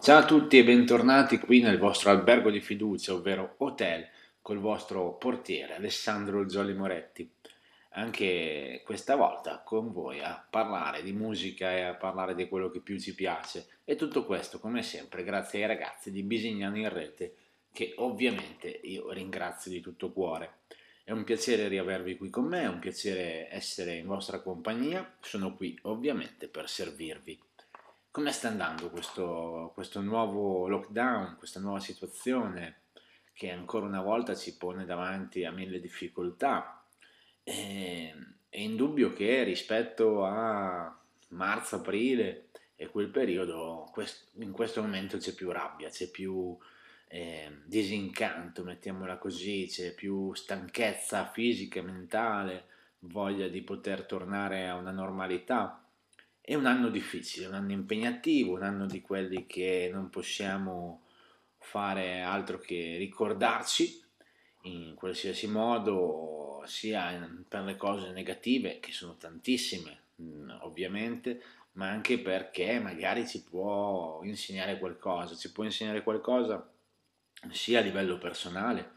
Ciao a tutti e bentornati qui nel vostro albergo di fiducia, ovvero hotel, col vostro portiere Alessandro Giolli Moretti. Anche questa volta con voi a parlare di musica e a parlare di quello che più ci piace. E tutto questo, come sempre, grazie ai ragazzi di Bisignano in Rete, che ovviamente io ringrazio di tutto cuore. È un piacere riavervi qui con me, è un piacere essere in vostra compagnia. Sono qui ovviamente per servirvi. Come sta andando questo, questo nuovo lockdown, questa nuova situazione che ancora una volta ci pone davanti a mille difficoltà? E, è indubbio che rispetto a marzo-aprile e quel periodo, in questo momento c'è più rabbia, c'è più eh, disincanto, mettiamola così, c'è più stanchezza fisica, mentale, voglia di poter tornare a una normalità è un anno difficile, un anno impegnativo, un anno di quelli che non possiamo fare altro che ricordarci in qualsiasi modo, sia per le cose negative, che sono tantissime mm, ovviamente, ma anche perché magari ci può insegnare qualcosa, ci può insegnare qualcosa sia a livello personale,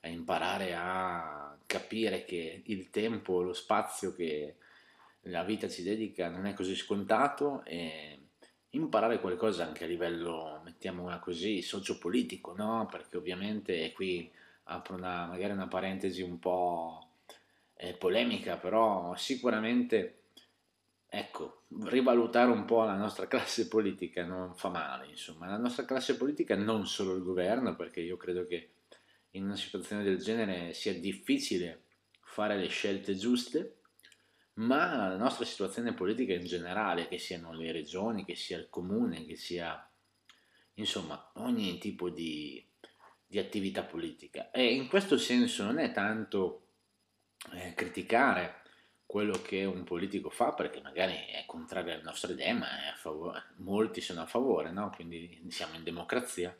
a imparare a capire che il tempo, lo spazio che la vita ci dedica non è così scontato e imparare qualcosa anche a livello, mettiamola così, sociopolitico, no? Perché ovviamente qui apro una, magari una parentesi un po' eh, polemica, però sicuramente, ecco, rivalutare un po' la nostra classe politica non fa male, insomma, la nostra classe politica non solo il governo, perché io credo che in una situazione del genere sia difficile fare le scelte giuste, ma la nostra situazione politica in generale, che siano le regioni, che sia il comune, che sia insomma ogni tipo di, di attività politica. E in questo senso non è tanto eh, criticare quello che un politico fa, perché magari è contrario alle nostre idee, ma molti sono a favore, no? quindi siamo in democrazia,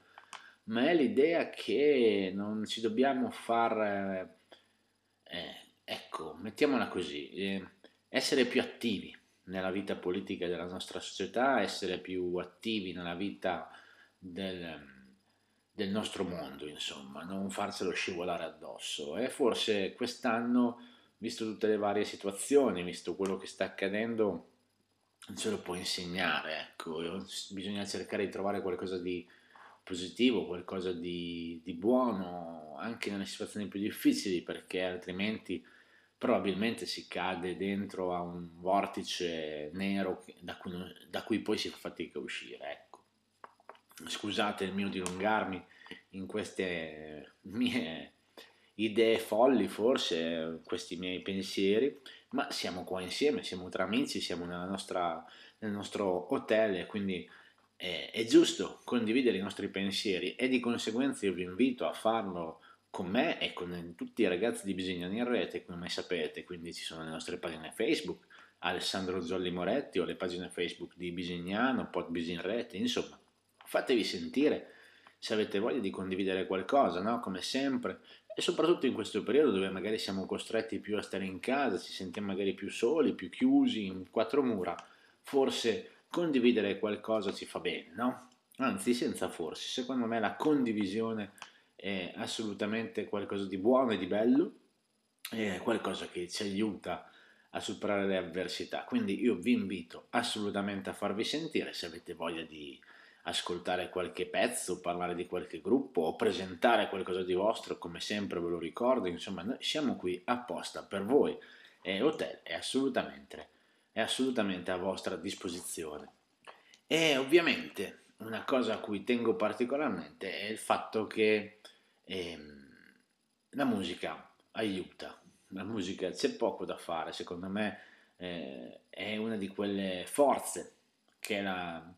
ma è l'idea che non ci dobbiamo far, eh, ecco, mettiamola così, eh, essere più attivi nella vita politica della nostra società, essere più attivi nella vita del, del nostro mondo, insomma, non farselo scivolare addosso. E forse quest'anno, visto tutte le varie situazioni, visto quello che sta accadendo, ce lo può insegnare, ecco, bisogna cercare di trovare qualcosa di positivo, qualcosa di, di buono, anche nelle situazioni più difficili, perché altrimenti probabilmente si cade dentro a un vortice nero da cui, da cui poi si fa fatica a uscire. Ecco. Scusate il mio dilungarmi in queste mie idee folli, forse questi miei pensieri, ma siamo qua insieme, siamo tra amici, siamo nostra, nel nostro hotel e quindi è, è giusto condividere i nostri pensieri e di conseguenza io vi invito a farlo con me e con tutti i ragazzi di Bisignano in rete, come sapete, quindi ci sono le nostre pagine Facebook, Alessandro Zolli Moretti o le pagine Facebook di Bisignano, Pod Bisin Rete, insomma, fatevi sentire se avete voglia di condividere qualcosa, no? come sempre, e soprattutto in questo periodo dove magari siamo costretti più a stare in casa, ci sentiamo magari più soli, più chiusi in quattro mura, forse condividere qualcosa ci fa bene, no? Anzi, senza forse, secondo me la condivisione è assolutamente qualcosa di buono e di bello, è qualcosa che ci aiuta a superare le avversità. Quindi io vi invito assolutamente a farvi sentire se avete voglia di ascoltare qualche pezzo, parlare di qualche gruppo o presentare qualcosa di vostro, come sempre ve lo ricordo, insomma noi siamo qui apposta per voi e Hotel è assolutamente, è assolutamente a vostra disposizione. E ovviamente una cosa a cui tengo particolarmente è il fatto che e, ehm, la musica aiuta, la musica c'è poco da fare, secondo me eh, è una di quelle forze che la,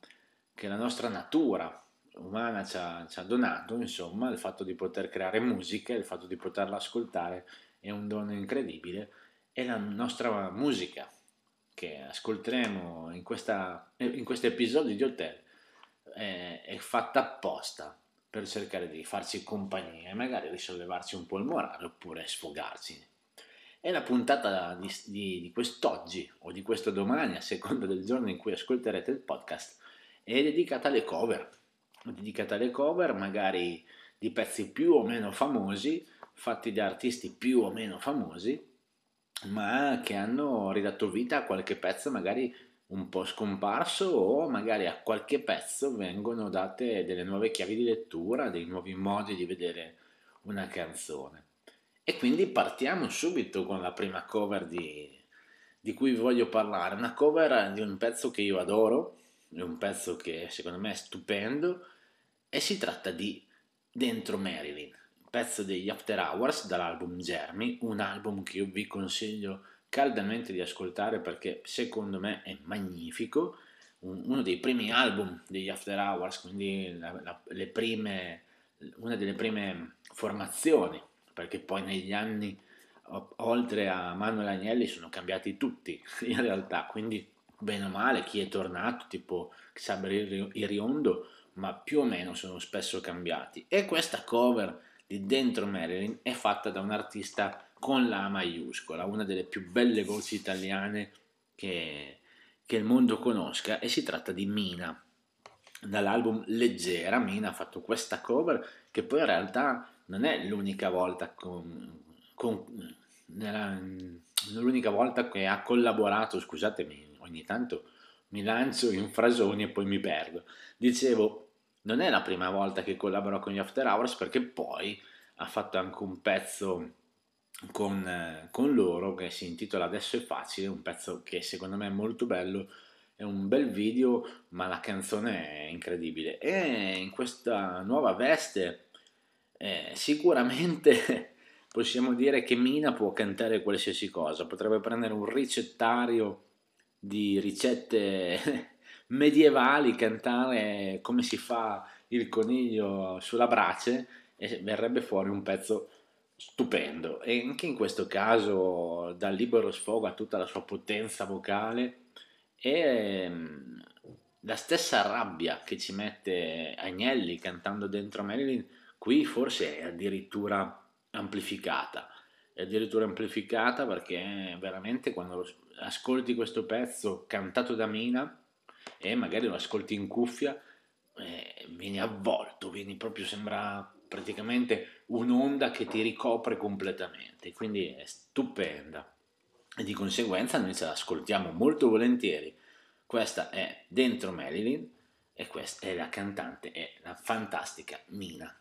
che la nostra natura umana ci ha, ci ha, donato, insomma, il fatto di poter creare musica, il fatto di poterla ascoltare è un dono incredibile e la nostra musica che ascolteremo in, questa, in questo episodio di Hotel è, è fatta apposta per cercare di farci compagnia e magari risollevarci un po' il morale oppure sfogarci. E la puntata di, di, di quest'oggi o di questo domani, a seconda del giorno in cui ascolterete il podcast, è dedicata alle cover. dedicata alle cover, magari di pezzi più o meno famosi, fatti da artisti più o meno famosi, ma che hanno ridato vita a qualche pezzo magari un po' scomparso o magari a qualche pezzo vengono date delle nuove chiavi di lettura, dei nuovi modi di vedere una canzone. E quindi partiamo subito con la prima cover di, di cui voglio parlare, una cover di un pezzo che io adoro, è un pezzo che secondo me è stupendo e si tratta di Dentro Marilyn, pezzo degli After Hours dall'album Jeremy, un album che io vi consiglio caldamente di ascoltare perché secondo me è magnifico, uno dei primi album degli After Hours, quindi la, la, prime, una delle prime formazioni, perché poi negli anni oltre a Manuel Agnelli sono cambiati tutti in realtà, quindi bene o male chi è tornato tipo Xaber Iriondo, ma più o meno sono spesso cambiati. E questa cover di Dentro Marilyn è fatta da un artista con la maiuscola, una delle più belle voci italiane che, che il mondo conosca e si tratta di Mina. Dall'album Leggera Mina ha fatto questa cover che poi in realtà non è l'unica volta con, con nella, l'unica volta che ha collaborato, scusatemi, ogni tanto mi lancio in frasoni e poi mi perdo. Dicevo, non è la prima volta che collabora con gli After Hours perché poi ha fatto anche un pezzo con, eh, con, loro che si intitola Adesso è facile, un pezzo che secondo me è molto bello, è un bel video, ma la canzone è incredibile. E in questa nuova veste eh, sicuramente possiamo dire che Mina può cantare qualsiasi cosa, potrebbe prendere un ricettario di ricette medievali, cantare come si fa il coniglio sulla brace e verrebbe fuori un pezzo stupendo. E anche in questo caso dal libero sfogo a tutta la sua potenza vocale e ehm, la stessa rabbia che ci mette Agnelli cantando dentro Marilyn qui forse è addirittura amplificata. È addirittura amplificata perché veramente quando ascolti questo pezzo cantato da Mina e magari lo ascolti in cuffia eh, vieni avvolto vieni proprio sembra praticamente un'onda che ti ricopre completamente, quindi è stupenda e di conseguenza noi ce l'ascoltiamo molto volentieri. Questa è Dentro Marilyn e questa è la cantante, è la fantastica Mina.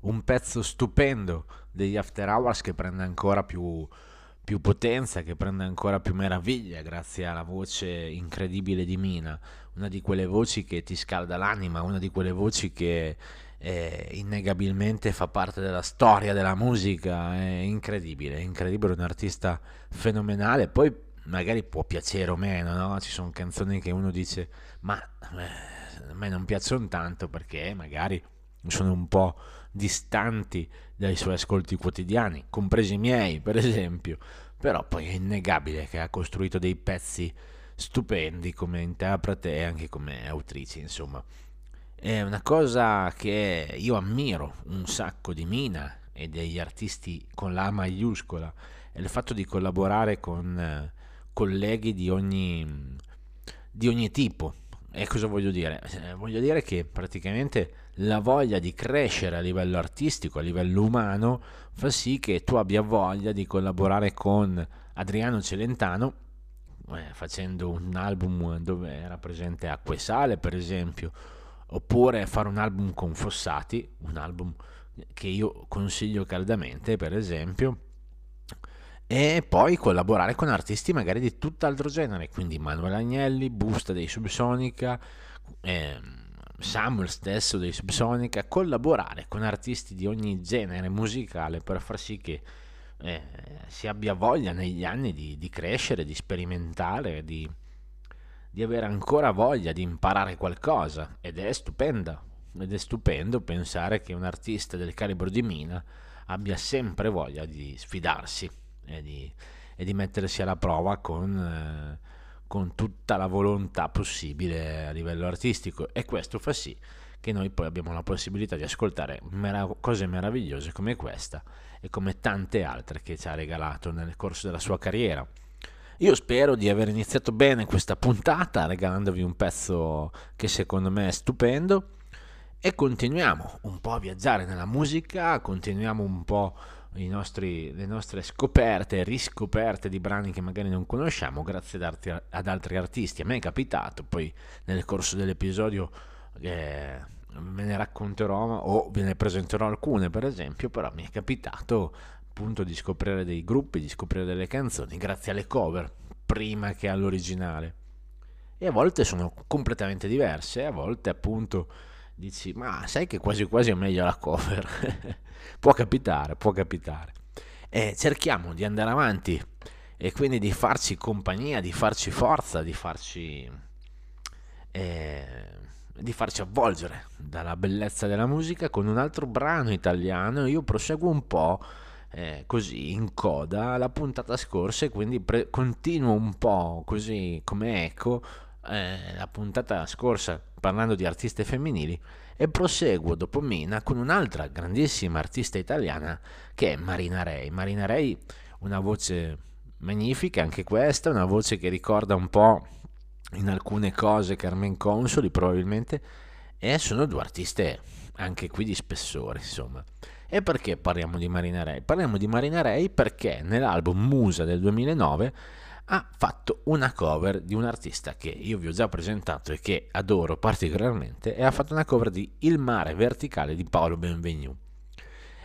Un pezzo stupendo degli After Hours che prende ancora più, più potenza, che prende ancora più meraviglia grazie alla voce incredibile di Mina, una di quelle voci che ti scalda l'anima, una di quelle voci che eh, innegabilmente fa parte della storia della musica, è incredibile, è incredibile, un artista fenomenale, poi magari può piacere o meno, no? ci sono canzoni che uno dice ma eh, a me non piacciono tanto perché magari sono un po' distanti dai suoi ascolti quotidiani, compresi i miei per esempio, però poi è innegabile che ha costruito dei pezzi stupendi come interprete e anche come autrice, insomma. È una cosa che io ammiro un sacco di Mina e degli artisti con la maiuscola, è il fatto di collaborare con eh, colleghi di ogni, di ogni tipo. E cosa voglio dire? Eh, voglio dire che praticamente la voglia di crescere a livello artistico, a livello umano, fa sì che tu abbia voglia di collaborare con Adriano Celentano eh, facendo un album dove era presente Acqua e Sale, per esempio, oppure fare un album con Fossati, un album che io consiglio caldamente, per esempio, e poi collaborare con artisti magari di tutt'altro genere, quindi Manuel Agnelli, Busta dei Subsonica, ehm, Samuel stesso dei Subsonica collaborare con artisti di ogni genere musicale per far sì che eh, si abbia voglia negli anni di, di crescere, di sperimentare, di, di, avere ancora voglia di imparare qualcosa. Ed è stupenda. Ed è stupendo pensare che un artista del calibro di Mina abbia sempre voglia di sfidarsi e di, e di mettersi alla prova con... Eh, con tutta la volontà possibile a livello artistico e questo fa sì che noi poi abbiamo la possibilità di ascoltare merav- cose meravigliose come questa e come tante altre che ci ha regalato nel corso della sua carriera. Io spero di aver iniziato bene questa puntata regalandovi un pezzo che secondo me è stupendo e continuiamo un po' a viaggiare nella musica, continuiamo un po' nostri, le nostre scoperte, riscoperte di brani che magari non conosciamo grazie ad, arti, ad altri artisti. A me è capitato, poi nel corso dell'episodio eh, ve ne racconterò o ve ne presenterò alcune per esempio, però mi è capitato appunto di scoprire dei gruppi, di scoprire delle canzoni grazie alle cover prima che all'originale. E a volte sono completamente diverse, a volte appunto dici ma sai che quasi quasi è meglio la cover può capitare può capitare. E cerchiamo di andare avanti e quindi di farci compagnia di farci forza di farci eh, di farci avvolgere dalla bellezza della musica con un altro brano italiano. Io proseguo un po' eh, così in coda la puntata scorsa e quindi pre- continuo un po' così come eco eh, la puntata scorsa parlando di artiste femminili e proseguo dopo Mina con un'altra grandissima artista italiana che è Marina Rei. Marina Rei, una voce magnifica anche questa, una voce che ricorda un po' in alcune cose Carmen Consoli probabilmente, e sono due artiste anche qui di spessore, insomma. E perché parliamo di Marina Ray? Parliamo di Marina Ray perché nell'album Musa del 2009 ha fatto una cover di un artista che io vi ho già presentato e che adoro particolarmente e ha fatto una cover di Il mare verticale di Paolo Benvenu.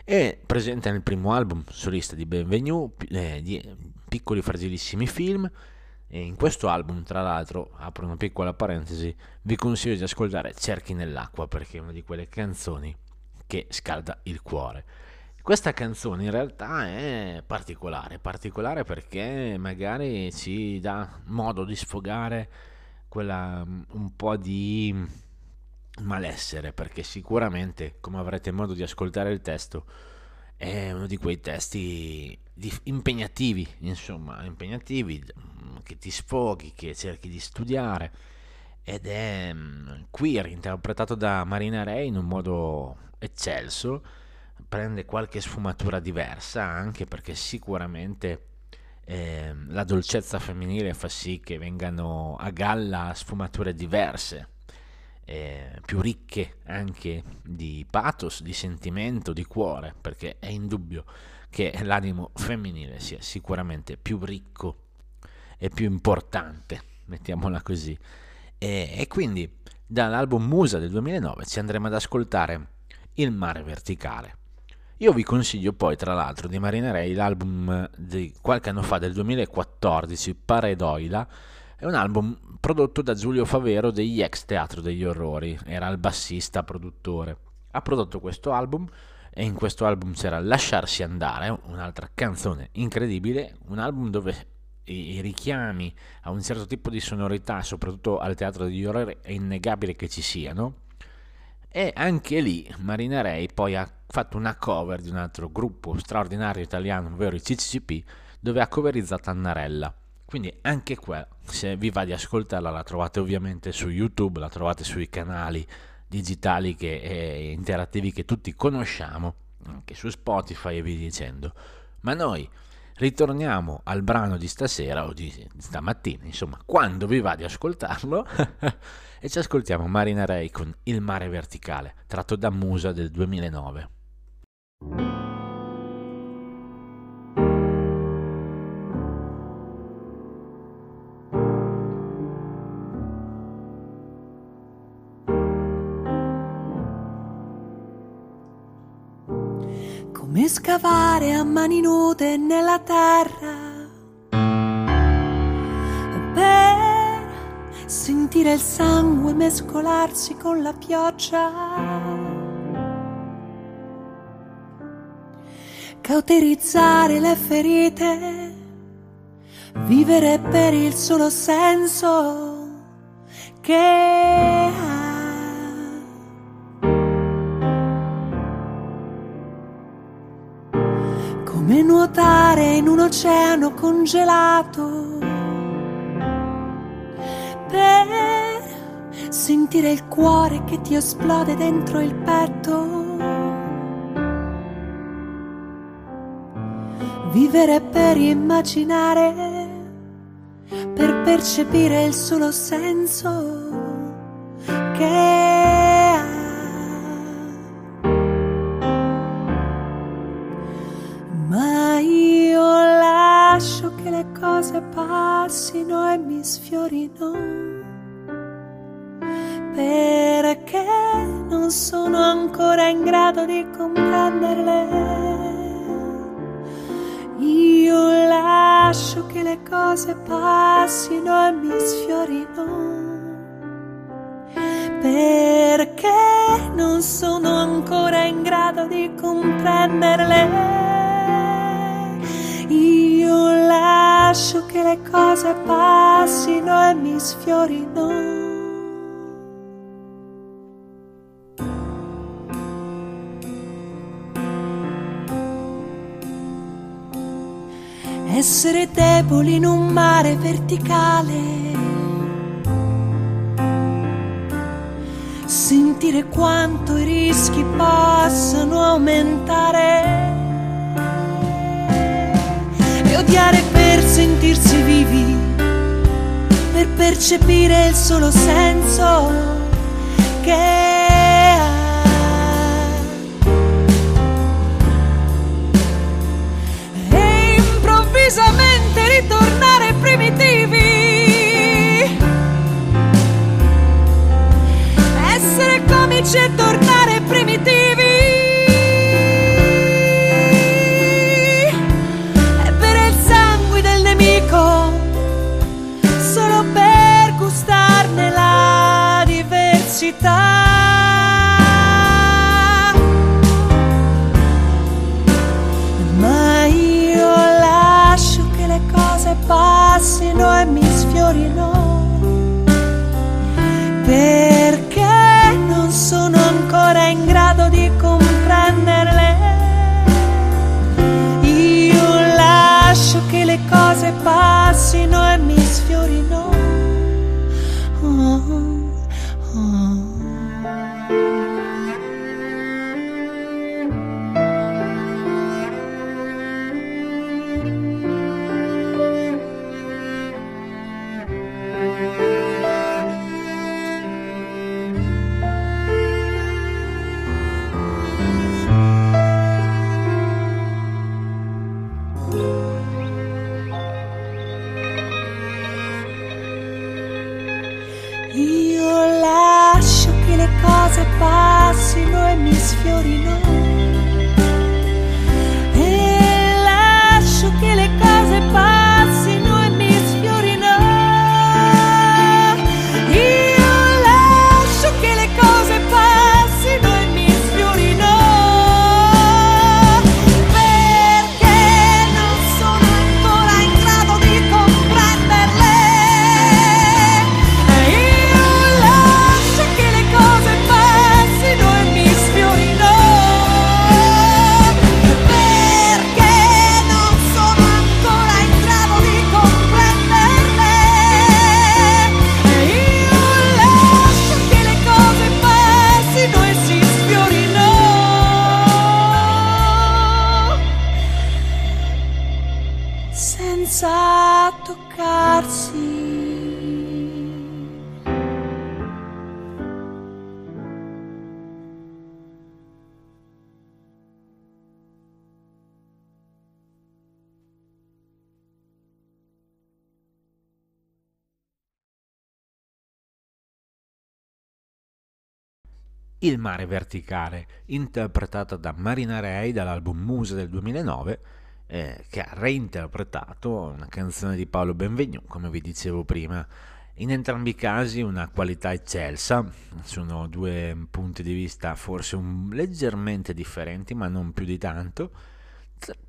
È presente nel primo album solista di Benvenu, eh, di Piccoli fragilissimi film, e in questo album, tra l'altro, apro una piccola parentesi, vi consiglio di ascoltare Cerchi nell'acqua perché è una di quelle canzoni che scalda il cuore. Questa canzone in realtà è particolare, particolare perché magari ci dà modo di sfogare quella mm, un po' di malessere, perché sicuramente, come avrete modo di ascoltare il testo, è uno di quei testi impegnativi, insomma, impegnativi, mm, che ti sfoghi, che cerchi di studiare. Ed è mm, queer, interpretato da Marina Ray in un modo eccelso prende qualche sfumatura diversa anche perché sicuramente eh, la dolcezza femminile fa sì che vengano a galla sfumature diverse, eh, più ricche anche di pathos, di sentimento, di cuore, perché è indubbio che l'animo femminile sia sicuramente più ricco e più importante, mettiamola così. E, e quindi dall'album Musa del 2009 ci andremo ad ascoltare Il mare verticale. Io vi consiglio poi, tra l'altro, di Marinerei l'album di qualche anno fa, del 2014, Paredoila. È un album prodotto da Giulio Favero degli ex Teatro degli Orrori, era il bassista produttore. Ha prodotto questo album e in questo album c'era Lasciarsi andare, un'altra canzone incredibile, un album dove i richiami a un certo tipo di sonorità, soprattutto al Teatro degli Orrori, è innegabile che ci siano e anche lì Marina Ray poi ha fatto una cover di un altro gruppo straordinario italiano, ovvero i CCCP, dove ha coverizzato Annarella. Quindi anche qua, se vi va di ascoltarla, la trovate ovviamente su YouTube, la trovate sui canali digitali che, e interattivi che tutti conosciamo, anche su Spotify e via dicendo. Ma noi ritorniamo al brano di stasera o di stamattina, insomma, quando vi va di ascoltarlo, e ci ascoltiamo Marina Ray con Il mare verticale, tratto da Musa del 2009. come scavare a mani nude nella terra sentire il sangue mescolarsi con la pioggia. Cauterizzare le ferite, vivere per il solo senso che ha. come nuotare in un oceano congelato sentire il cuore che ti esplode dentro il petto. Vivere per immaginare, per percepire il solo senso che cose passino e mi sfiorino comprenderle. Io lascio che le cose passino e mi sfiorino perché non sono ancora in grado di comprenderle. Io lascio che le cose passino e mi sfiorino. Essere deboli in un mare verticale. Sentire quanto i rischi possano aumentare odiare per sentirsi vivi, per percepire il solo senso che improvvisamente ritornare primitivi. Essere comici e tornare primitivi. Il mare verticale, interpretata da Marina Ray dall'album Muse del 2009, eh, che ha reinterpretato una canzone di Paolo Benvenu, come vi dicevo prima. In entrambi i casi una qualità eccelsa, sono due punti di vista forse un, leggermente differenti, ma non più di tanto.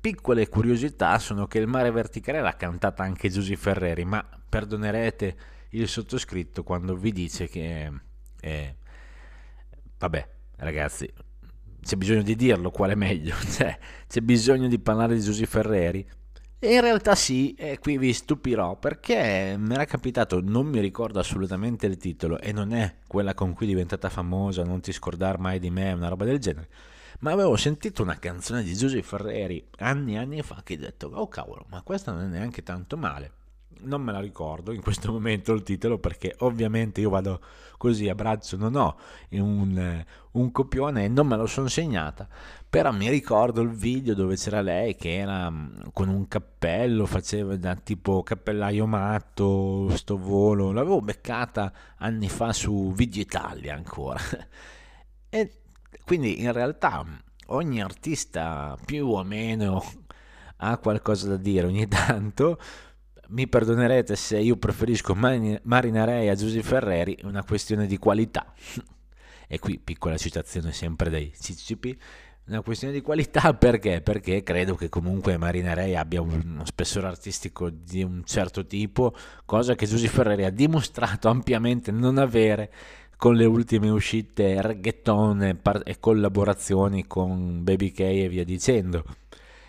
Piccole curiosità sono che il mare verticale l'ha cantata anche Giusy Ferreri, ma perdonerete il sottoscritto quando vi dice che... Eh, vabbè, ragazzi, c'è bisogno di dirlo qual è meglio, cioè, c'è bisogno di parlare di Giusy Ferreri. E in realtà sì, e qui vi stupirò perché mi era capitato, non mi ricordo assolutamente il titolo e non è quella con cui è diventata famosa, non ti scordar mai di me, una roba del genere. Ma avevo sentito una canzone di Giusy Ferreri anni e anni fa che ho detto, oh cavolo, ma questa non è neanche tanto male non me la ricordo in questo momento il titolo perché ovviamente io vado così a braccio, non ho un, un copione e non me lo sono segnata, però mi ricordo il video dove c'era lei che era con un cappello, faceva da tipo cappellaio matto, sto volo, l'avevo beccata anni fa su Video Italia ancora. e quindi in realtà ogni artista più o meno ha qualcosa da dire ogni tanto mi perdonerete se io preferisco Marina Rey a Giusy Ferreri, una questione di qualità. E qui piccola citazione sempre dei CCP, una questione di qualità perché? Perché credo che comunque Marina Rey abbia uno spessore artistico di un certo tipo, cosa che Giusy Ferreri ha dimostrato ampiamente non avere con le ultime uscite reggaeton e, par- e collaborazioni con Baby K e via dicendo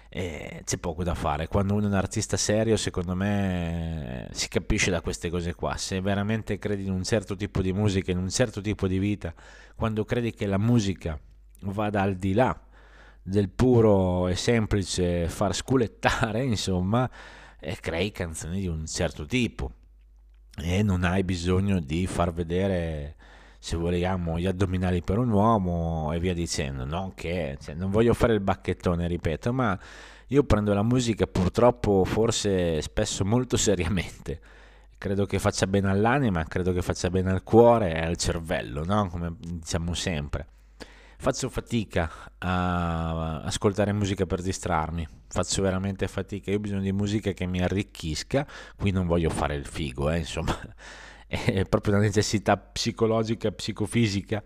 e c'è poco da fare. Quando uno è un artista serio, secondo me si capisce da queste cose qua. Se veramente credi in un certo tipo di musica, in un certo tipo di vita, quando credi che la musica vada al di là del puro e semplice far sculettare, insomma, e crei canzoni di un certo tipo e non hai bisogno di far vedere se vogliamo gli addominali per un uomo e via dicendo no? Che cioè, non voglio fare il bacchettone ripeto ma io prendo la musica purtroppo forse spesso molto seriamente. Credo che faccia bene all'anima credo che faccia bene al cuore e al cervello no? Come diciamo sempre. Faccio fatica a ascoltare musica per distrarmi, faccio veramente fatica, io ho bisogno di musica che mi arricchisca, qui non voglio fare il figo, eh, insomma, è proprio una necessità psicologica, psicofisica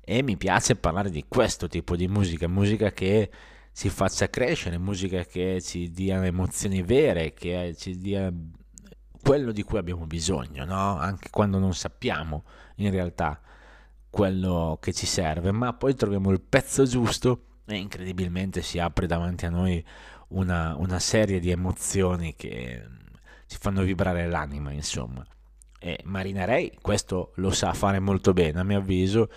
e mi piace parlare di questo tipo di musica, musica che ci faccia crescere, musica che ci dia emozioni vere, che ci dia quello di cui abbiamo bisogno, no? anche quando non sappiamo in realtà quello che ci serve, ma poi troviamo il pezzo giusto e incredibilmente si apre davanti a noi una, una serie di emozioni che ci fanno vibrare l'anima, insomma. E Marina Rey questo lo sa fare molto bene, a mio avviso.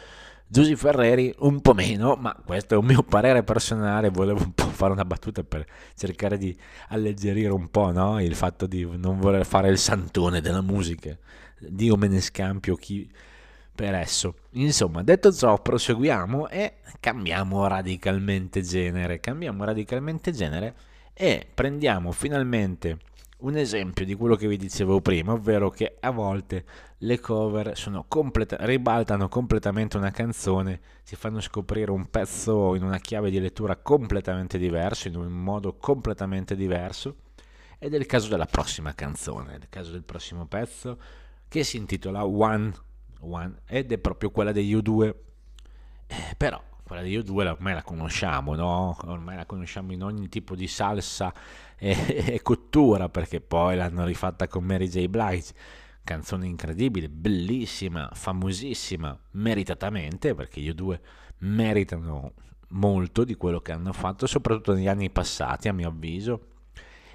Giusy Ferreri un po' meno, ma questo è un mio parere personale, volevo un po' fare una battuta per cercare di alleggerire un po' no? il fatto di non voler fare il santone della musica. Dio me ne scampio chi per esso. Insomma, detto ciò, proseguiamo e cambiamo radicalmente genere. Cambiamo radicalmente genere e prendiamo finalmente un esempio di quello che vi dicevo prima, ovvero che a volte le cover completa- ribaltano completamente una canzone, si fanno scoprire un pezzo in una chiave di lettura completamente diverso, in un modo completamente diverso. Ed è il caso della prossima canzone, il caso del prossimo pezzo che si intitola One One ed è proprio quella degli U2. Eh, però quella degli U2 ormai la conosciamo, no? Ormai la conosciamo in ogni tipo di salsa e, e cottura perché poi l'hanno rifatta con Mary J. Blige. Canzone incredibile, bellissima, famosissima, meritatamente perché gli U2 meritano molto di quello che hanno fatto, soprattutto negli anni passati, a mio avviso.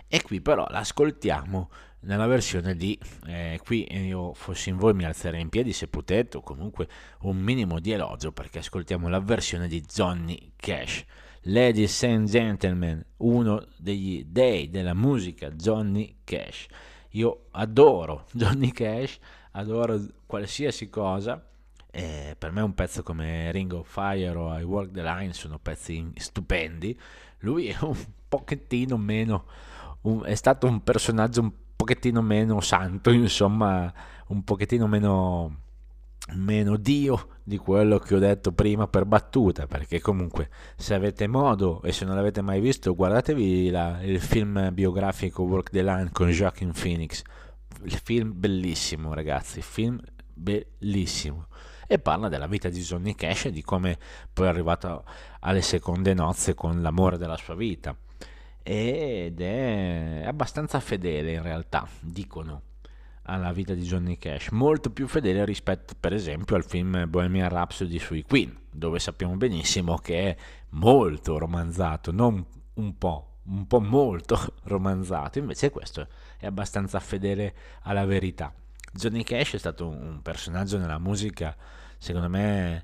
E qui però l'ascoltiamo nella versione di eh, qui io fossi in voi mi alzerei in piedi se potete o comunque un minimo di elogio perché ascoltiamo la versione di Johnny Cash. Ladies and Gentlemen uno degli dei della musica Johnny Cash. Io adoro Johnny Cash adoro qualsiasi cosa. Eh, per me un pezzo come Ring of Fire o I Walk the Line sono pezzi stupendi. Lui è un pochettino meno un, è stato un personaggio un pochettino meno santo, insomma, un pochettino meno, meno Dio di quello che ho detto prima per battuta, perché comunque se avete modo e se non l'avete mai visto, guardatevi la, il film biografico Work the Line con Joaquin Phoenix, il film bellissimo ragazzi, film bellissimo. E parla della vita di Johnny Cash e di come poi è arrivato alle seconde nozze con l'amore della sua vita ed è abbastanza fedele in realtà, dicono, alla vita di Johnny Cash, molto più fedele rispetto per esempio al film Bohemian Rhapsody sui Queen, dove sappiamo benissimo che è molto romanzato, non un po', un po' molto romanzato, invece questo è abbastanza fedele alla verità. Johnny Cash è stato un personaggio nella musica, secondo me,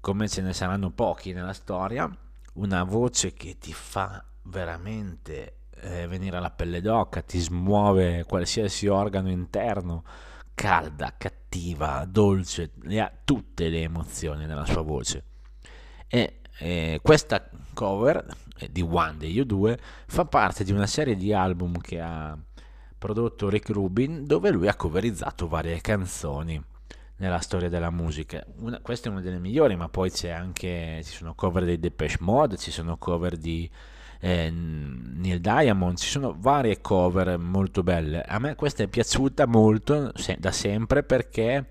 come ce ne saranno pochi nella storia, una voce che ti fa veramente eh, venire alla pelle d'oca, ti smuove qualsiasi organo interno, calda, cattiva, dolce, ha tutte le emozioni nella sua voce. E eh, questa cover eh, di One degli U2 fa parte di una serie di album che ha prodotto Rick Rubin dove lui ha coverizzato varie canzoni nella storia della musica. Una, questa è una delle migliori, ma poi c'è anche ci sono cover dei Depeche Mode, ci sono cover di eh, Neil Diamond, ci sono varie cover molto belle. A me questa è piaciuta molto se, da sempre perché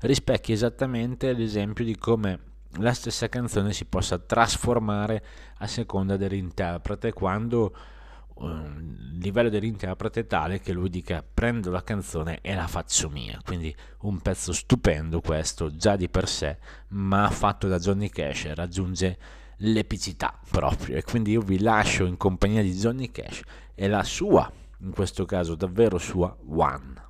rispecchia esattamente l'esempio di come la stessa canzone si possa trasformare a seconda dell'interprete quando um, il livello dell'interprete tale che lui dica prendo la canzone e la faccio mia quindi un pezzo stupendo questo già di per sé ma fatto da Johnny Cash raggiunge l'epicità proprio e quindi io vi lascio in compagnia di Johnny Cash e la sua, in questo caso davvero sua, One.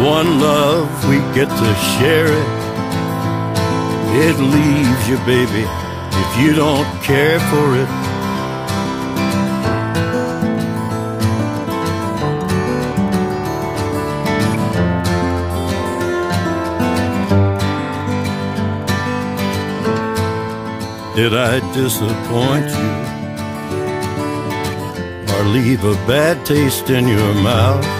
One love, we get to share it. It leaves you, baby, if you don't care for it. Did I disappoint you? Or leave a bad taste in your mouth?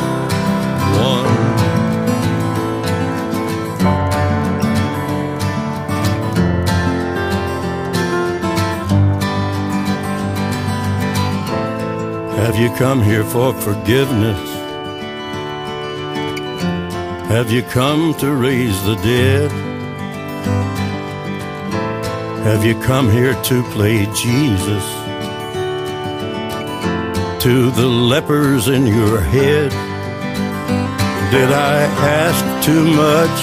one. Have you come here for forgiveness? Have you come to raise the dead? Have you come here to play Jesus? To the lepers in your head? Did I ask too much?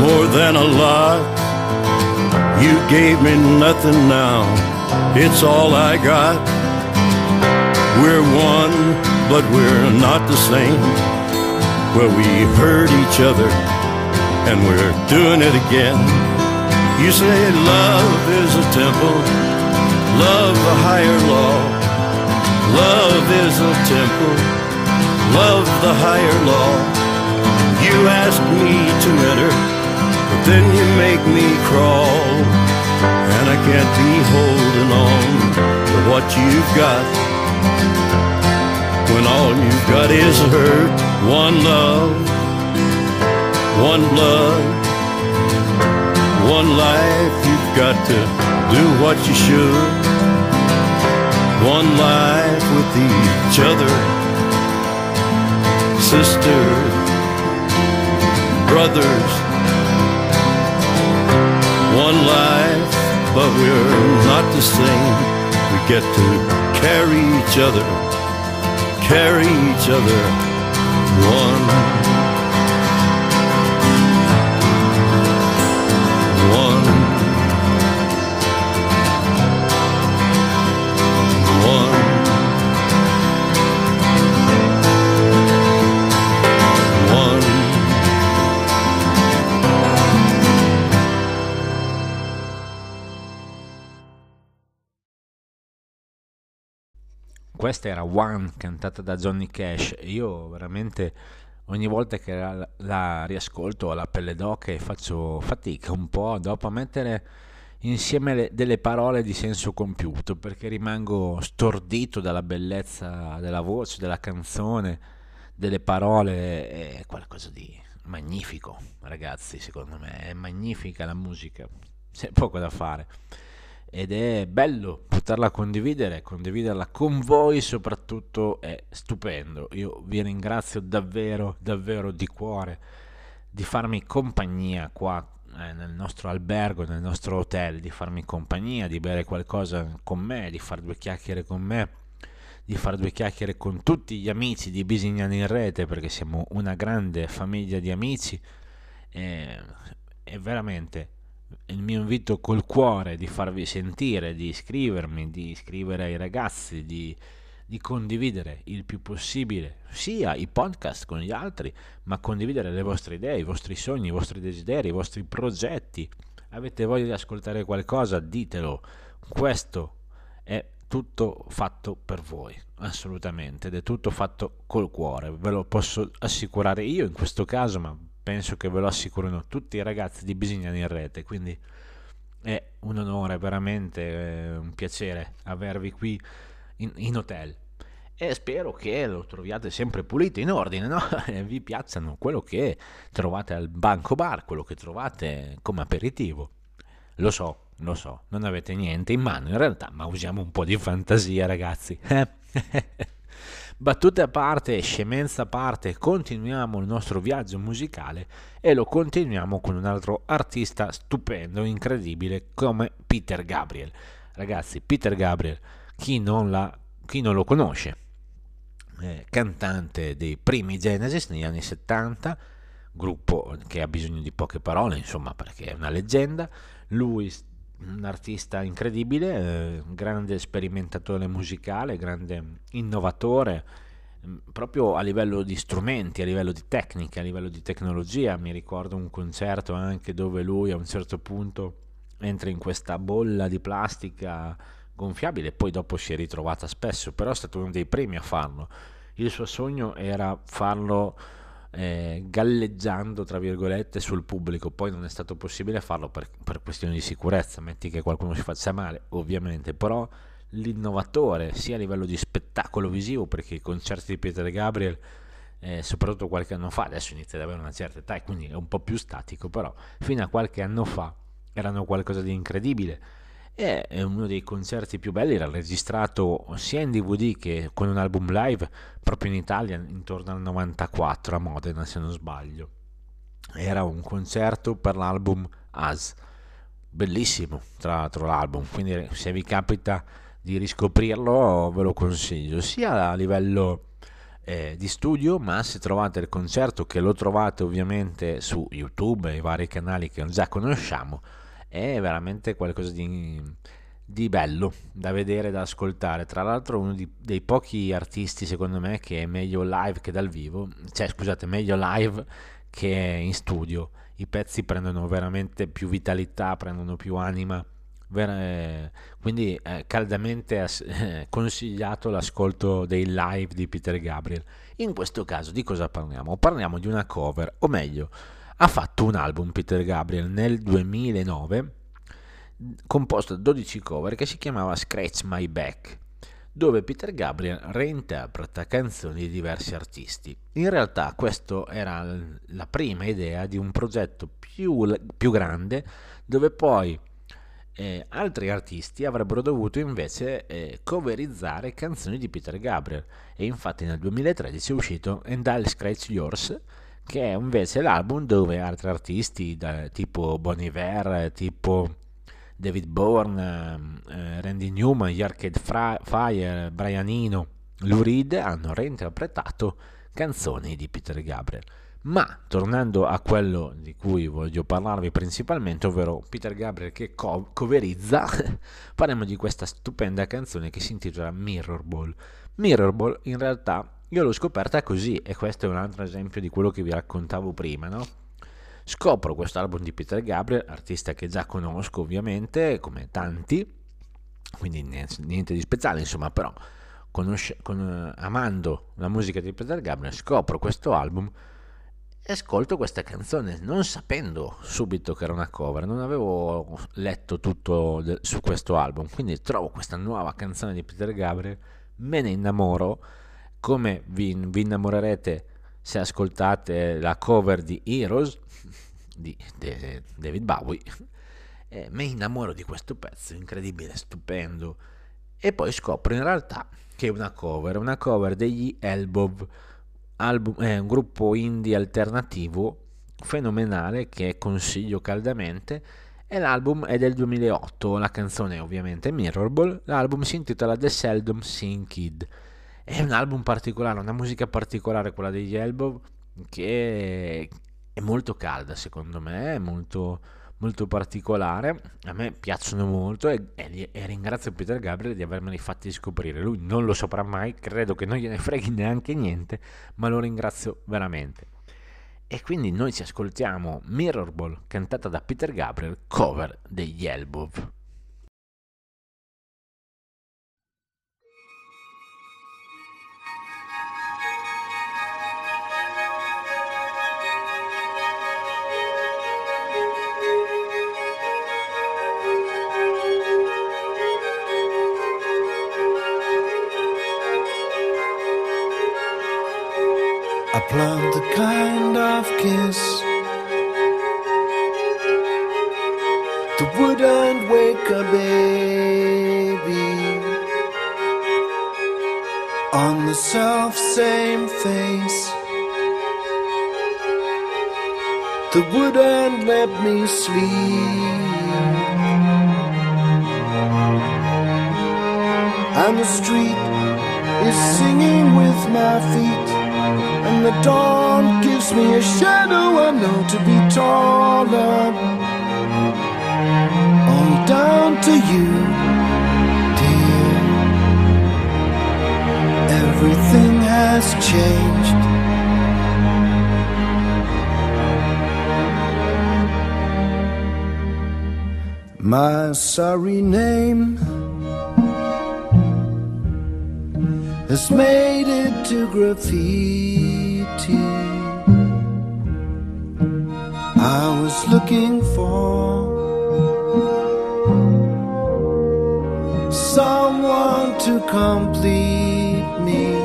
More than a lot? You gave me nothing now. It's all I got. We're one, but we're not the same. Well, we hurt each other, and we're doing it again. You say love is a temple, love a higher law. Love is a temple, love the higher law. You ask me to enter, but then you make me crawl. And I can't be holding on to what you've got. When all you've got is hurt, one love, one blood, one life, you've got to do what you should. One life with each other, sisters, brothers. One life, but we're not the same. We get to carry each other, carry each other. One. One. Questa era One cantata da Johnny Cash. Io veramente ogni volta che la, la riascolto ho la pelle d'oca e faccio fatica un po' dopo a mettere insieme le- delle parole di senso compiuto perché rimango stordito dalla bellezza della voce, della canzone, delle parole. È qualcosa di magnifico, ragazzi. Secondo me è magnifica la musica, c'è poco da fare ed è bello poterla condividere, condividerla con voi soprattutto è stupendo. Io vi ringrazio davvero, davvero di cuore di farmi compagnia qua eh, nel nostro albergo, nel nostro hotel, di farmi compagnia, di bere qualcosa con me, di fare due chiacchiere con me, di fare due chiacchiere con tutti gli amici di Bisignani in rete perché siamo una grande famiglia di amici e, e veramente il mio invito col cuore di farvi sentire, di iscrivermi, di iscrivere ai ragazzi, di, di condividere il più possibile sia i podcast con gli altri, ma condividere le vostre idee, i vostri sogni, i vostri desideri, i vostri progetti. Avete voglia di ascoltare qualcosa? Ditelo. Questo è tutto fatto per voi, assolutamente, ed è tutto fatto col cuore, ve lo posso assicurare io in questo caso, ma penso che ve lo assicurino tutti i ragazzi di Bisignani in rete, quindi è un onore, veramente eh, un piacere avervi qui in, in hotel e spero che lo troviate sempre pulito, in ordine, no? vi piacciono quello che trovate al banco bar, quello che trovate come aperitivo. Lo so, lo so, non avete niente in mano in realtà, ma usiamo un po' di fantasia, ragazzi. Battute a parte, scemenza a parte, continuiamo il nostro viaggio musicale e lo continuiamo con un altro artista stupendo, incredibile come Peter Gabriel. Ragazzi, Peter Gabriel, chi non, la, chi non lo conosce? Eh, cantante dei primi Genesis negli anni 70, gruppo che ha bisogno di poche parole, insomma, perché è una leggenda. Lui un artista incredibile, eh, grande sperimentatore musicale, grande innovatore, mm, proprio a livello di strumenti, a livello di tecnica, a livello di tecnologia. Mi ricordo un concerto anche dove lui a un certo punto entra in questa bolla di plastica gonfiabile, poi dopo si è ritrovata spesso, però è stato uno dei primi a farlo. Il suo sogno era farlo eh, galleggiando tra virgolette sul pubblico. Poi non è stato possibile farlo per, per questioni di sicurezza metti che qualcuno si faccia male ovviamente però l'innovatore sia a livello di spettacolo visivo perché i concerti di Peter Gabriel eh, soprattutto qualche anno fa adesso inizia ad avere una certa età e quindi è un po' più statico però fino a qualche anno fa erano qualcosa di incredibile è uno dei concerti più belli, era registrato sia in DVD che con un album live proprio in Italia intorno al 94 a Modena se non sbaglio. Era un concerto per l'album As, bellissimo tra l'altro l'album, quindi se vi capita di riscoprirlo ve lo consiglio, sia a livello eh, di studio, ma se trovate il concerto che lo trovate ovviamente su YouTube e i vari canali che già conosciamo, è veramente qualcosa di, di bello da vedere, da ascoltare. Tra l'altro uno di, dei pochi artisti secondo me che è meglio live che dal vivo, cioè scusate, meglio live che in studio. I pezzi prendono veramente più vitalità, prendono più anima. Ver- quindi eh, caldamente as- eh, consigliato l'ascolto dei live di Peter Gabriel. In questo caso di cosa parliamo? Parliamo di una cover, o meglio, ha fatto un album Peter Gabriel nel 2009 composto da 12 cover che si chiamava Scratch My Back dove Peter Gabriel reinterpreta canzoni di diversi artisti. In realtà questa era la prima idea di un progetto più, più grande dove poi eh, altri artisti avrebbero dovuto invece eh, coverizzare canzoni di Peter Gabriel e infatti nel 2013 è uscito And I'll Scratch Yours che è invece l'album dove altri artisti da, tipo Bon Iver, tipo David Bourne, eh, Randy Newman, Arcade Fire, Brian Eno, Lou Reed hanno reinterpretato canzoni di Peter Gabriel. Ma tornando a quello di cui voglio parlarvi principalmente, ovvero Peter Gabriel che co- coverizza, parliamo di questa stupenda canzone che si intitola Mirror Ball. Mirror Ball in realtà io l'ho scoperta così e questo è un altro esempio di quello che vi raccontavo prima, no? Scopro questo album di Peter Gabriel, artista che già conosco ovviamente, come tanti, quindi niente di speciale, insomma, però conosce, con, amando la musica di Peter Gabriel, scopro questo album e ascolto questa canzone non sapendo subito che era una cover, non avevo letto tutto de, su questo album, quindi trovo questa nuova canzone di Peter Gabriel, me ne innamoro come vi, vi innamorerete se ascoltate la cover di Heroes di, David Bowie? Eh, mi innamoro di questo pezzo incredibile, stupendo. E poi scopro in realtà che è una cover, una cover degli Elbow album, è un gruppo indie alternativo fenomenale che consiglio caldamente. E l'album è del 2008 la canzone è ovviamente Mirrorball l'album si intitola The Seldom Seen Kid è un album particolare, una musica particolare quella degli Elbow che è molto calda secondo me, è molto, molto particolare, a me piacciono molto e, e, e, ringrazio Peter Gabriel di avermeli fatti scoprire, lui non lo saprà mai, credo che non gliene freghi neanche niente, ma lo ringrazio veramente. E quindi noi ci ascoltiamo Mirrorball cantata da Peter Gabriel, cover degli Elbow. Plant the kind of kiss. That wouldn't wake a baby. On the self same face. That wouldn't let me sleep. And the street is singing with my feet, and the dawn gives me a shadow I know to be taller. All down to you, dear. Everything has changed. My sorry name has made it to graffiti. I was looking for someone to complete me.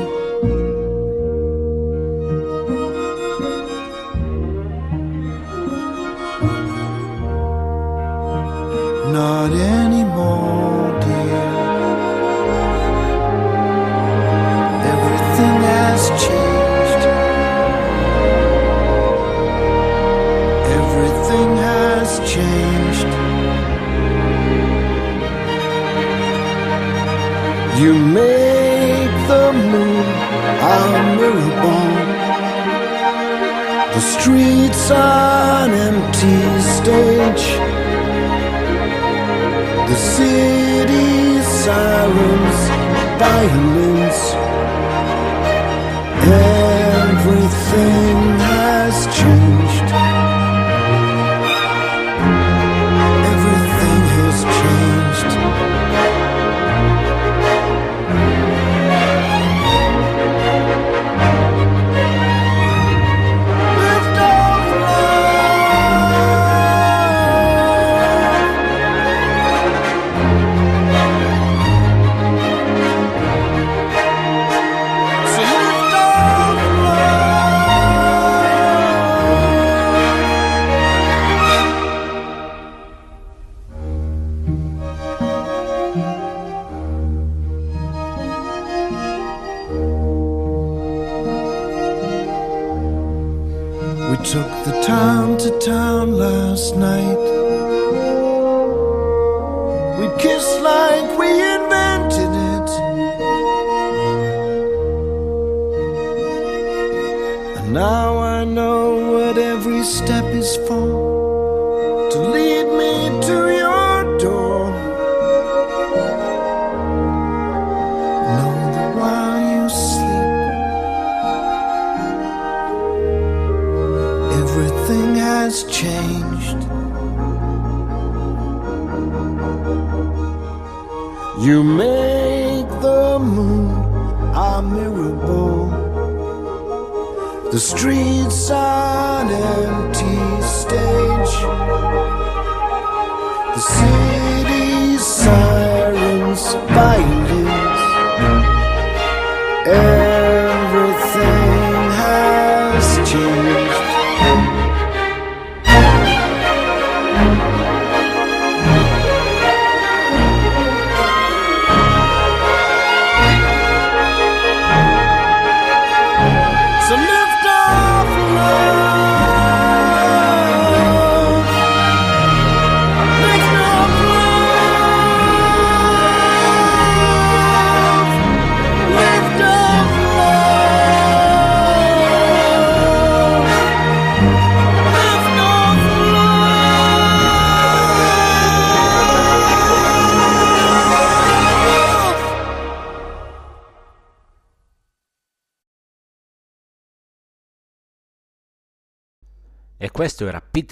Streets an empty stage. The city sirens, violins. Everything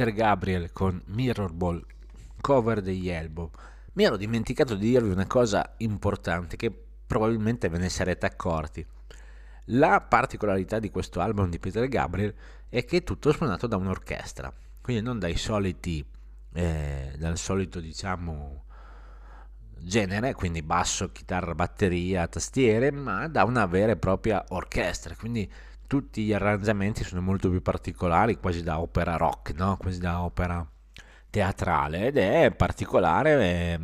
Peter Gabriel con Mirror Ball, cover degli Elbow. Mi ero dimenticato di dirvi una cosa importante che probabilmente ve ne sarete accorti. La particolarità di questo album di Peter Gabriel è che è tutto suonato da un'orchestra, quindi non dai soliti, eh, dal solito diciamo genere, quindi basso, chitarra, batteria, tastiere, ma da una vera e propria orchestra, quindi tutti gli arrangiamenti sono molto più particolari, quasi da opera rock, no? quasi da opera teatrale ed è particolare eh,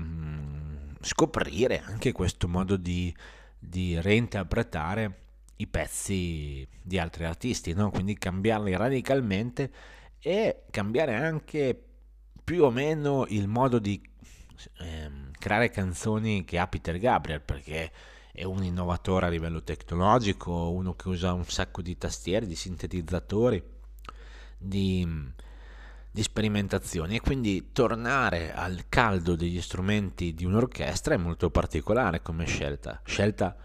scoprire anche questo modo di, di reinterpretare i pezzi di altri artisti, no? quindi cambiarli radicalmente e cambiare anche più o meno il modo di eh, creare canzoni che ha Peter Gabriel, perché è un innovatore a livello tecnologico, uno che usa un sacco di tastiere, di sintetizzatori, di, di sperimentazioni. E quindi tornare al caldo degli strumenti di un'orchestra è molto particolare come scelta, scelta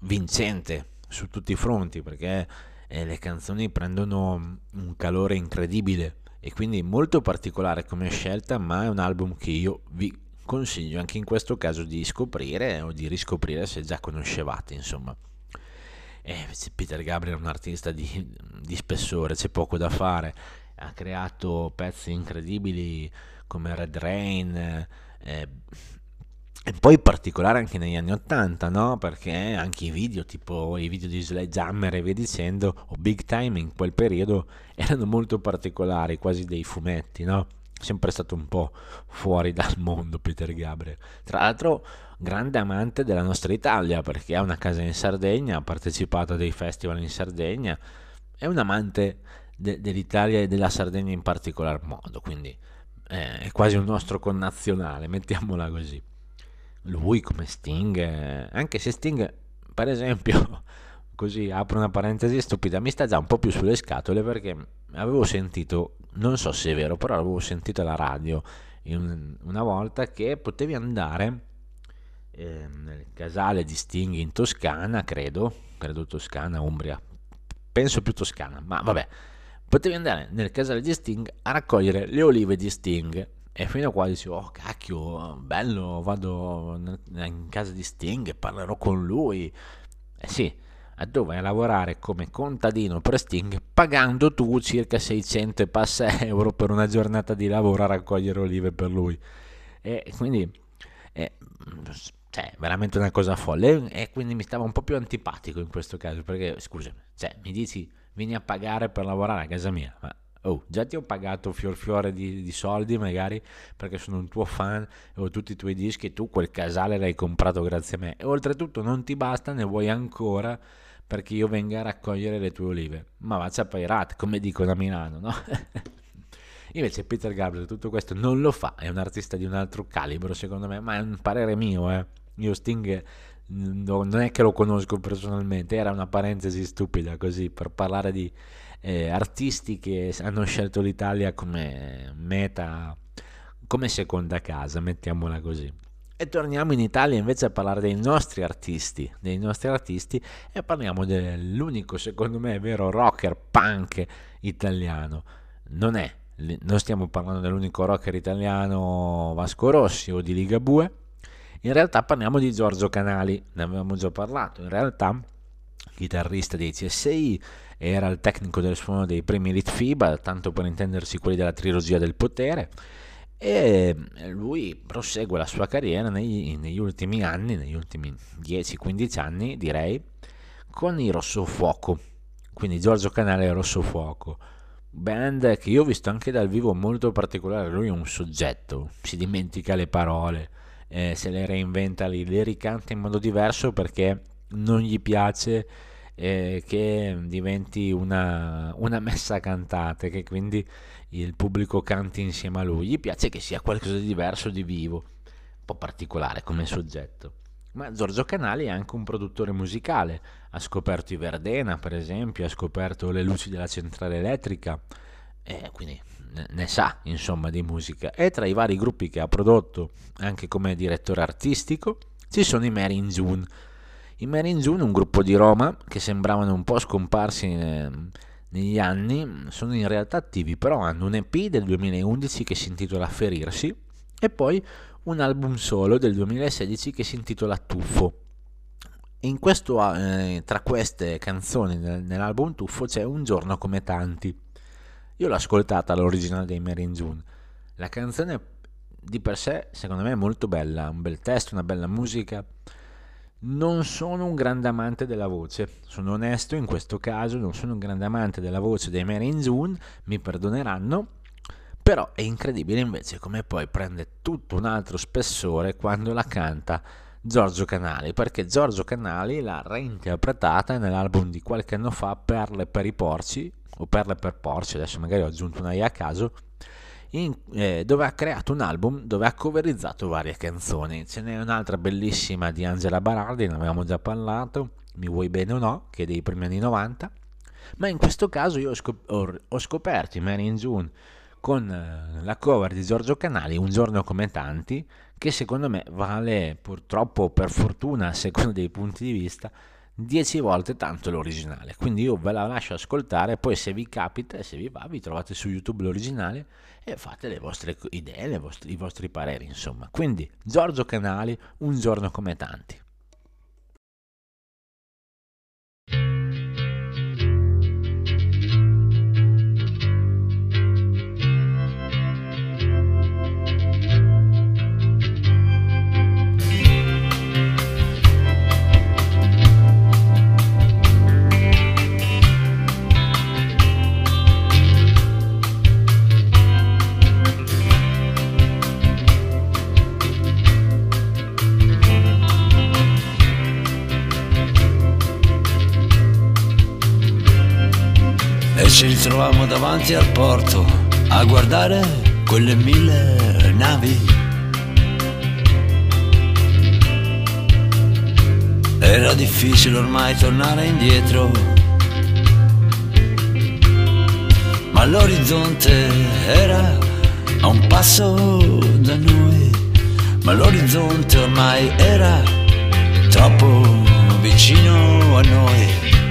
vincente su tutti i fronti perché eh, le canzoni prendono un calore incredibile e quindi molto particolare come scelta ma è un album che io vi consiglio anche in questo caso di scoprire o di riscoprire se già conoscevate insomma eh, Peter Gabriel è un artista di, di spessore c'è poco da fare ha creato pezzi incredibili come Red Rain eh, e poi in particolare anche negli anni 80, no? Perché anche i video, tipo i video di Sledgehammer e via dicendo, o Big Time in quel periodo, erano molto particolari, quasi dei fumetti, no? Sempre stato un po' fuori dal mondo Peter Gabriel. Tra l'altro, grande amante della nostra Italia, perché ha una casa in Sardegna, ha partecipato a dei festival in Sardegna, è un amante de- dell'Italia e della Sardegna in particolar modo, quindi eh, è quasi un nostro connazionale, mettiamola così lui come Sting, eh, anche se Sting, per esempio, così apro una parentesi stupida, mi sta già un po' più sulle scatole perché avevo sentito, non so se è vero, però avevo sentito alla radio un, una volta che potevi andare eh, nel casale di Sting in Toscana, credo, credo Toscana, Umbria, penso più Toscana, ma vabbè, potevi andare nel casale di Sting a raccogliere le olive di Sting e fino a qua dici, oh cacchio, bello, vado in casa di Sting e parlerò con lui. Eh sì, tu vai lavorare come contadino per Sting pagando tu circa 600 e passa euro per una giornata di lavoro a raccogliere olive per lui. E quindi è cioè, veramente una cosa folle. E quindi mi stava un po' più antipatico in questo caso perché, scusami, cioè, mi dici vieni a pagare per lavorare a casa mia, ma Oh, già ti ho pagato fior fiore di, di, soldi magari perché sono un tuo fan e ho tutti i tuoi dischi e tu quel casale l'hai comprato grazie a me. E oltretutto non ti basta, ne vuoi ancora perché io venga a raccogliere le tue olive. Ma vaccia pairat, come dicono a Milano, no? Invece Peter Gabriel tutto questo non lo fa, è un artista di un altro calibro secondo me, ma è un parere mio, eh. Io Sting non è che lo conosco personalmente, era una parentesi stupida così per parlare di eh, artisti che hanno scelto l'Italia come meta, come seconda casa, mettiamola così. E torniamo in Italia invece a parlare dei nostri artisti, dei nostri artisti e parliamo dell'unico, secondo me, vero rocker punk italiano. Non è, non stiamo parlando dell'unico rocker italiano Vasco Rossi o di Ligabue, in realtà parliamo di Giorgio Canali, ne avevamo già parlato, in realtà chitarrista dei CSI, era il tecnico del suono dei primi Elite FIBA, tanto per intendersi quelli della trilogia del potere, e lui prosegue la sua carriera negli, negli ultimi anni, negli ultimi 10-15 anni direi, con i Rosso Fuoco, quindi Giorgio Canale e Rosso Fuoco, band che io ho visto anche dal vivo molto particolare, lui è un soggetto, si dimentica le parole, eh, se le reinventa, le ricanta in modo diverso perché non gli piace eh, che diventi una, una messa cantate, che quindi il pubblico canti insieme a lui. Gli piace che sia qualcosa di diverso, di vivo, un po' particolare come soggetto. Ma Giorgio Canali è anche un produttore musicale, ha scoperto i Verdena per esempio, ha scoperto le luci della centrale elettrica, e quindi ne sa insomma di musica. E tra i vari gruppi che ha prodotto anche come direttore artistico ci sono i Mary in June, i Marine June, un gruppo di Roma che sembravano un po' scomparsi negli anni, sono in realtà attivi, però hanno un EP del 2011 che si intitola Ferirsi e poi un album solo del 2016 che si intitola Tuffo. Questo, eh, tra queste canzoni nell'album Tuffo c'è Un giorno come tanti. Io l'ho ascoltata l'originale dei Marine June. La canzone di per sé secondo me è molto bella, un bel testo, una bella musica non sono un grande amante della voce, sono onesto in questo caso, non sono un grande amante della voce dei Mary June, mi perdoneranno, però è incredibile invece come poi prende tutto un altro spessore quando la canta Giorgio Canali, perché Giorgio Canali l'ha reinterpretata nell'album di qualche anno fa Perle per i porci, o Perle per porci, adesso magari ho aggiunto una I a caso, in, eh, dove ha creato un album dove ha coverizzato varie canzoni. Ce n'è un'altra bellissima di Angela Barardi, ne avevamo già parlato, Mi vuoi bene o no, che è dei primi anni 90, ma in questo caso io ho, scop- ho, ho scoperto Mary in June con eh, la cover di Giorgio Canali, Un giorno come tanti, che secondo me vale purtroppo per fortuna, a seconda dei punti di vista, 10 volte tanto l'originale. Quindi io ve la lascio ascoltare, poi se vi capita e se vi va, vi trovate su YouTube l'originale e fate le vostre idee, le vostre, i vostri pareri, insomma. Quindi Giorgio Canali, un giorno come tanti. Ci ritrovavamo davanti al porto a guardare quelle mille navi. Era difficile ormai tornare indietro, ma l'orizzonte era a un passo da noi, ma l'orizzonte ormai era troppo vicino a noi.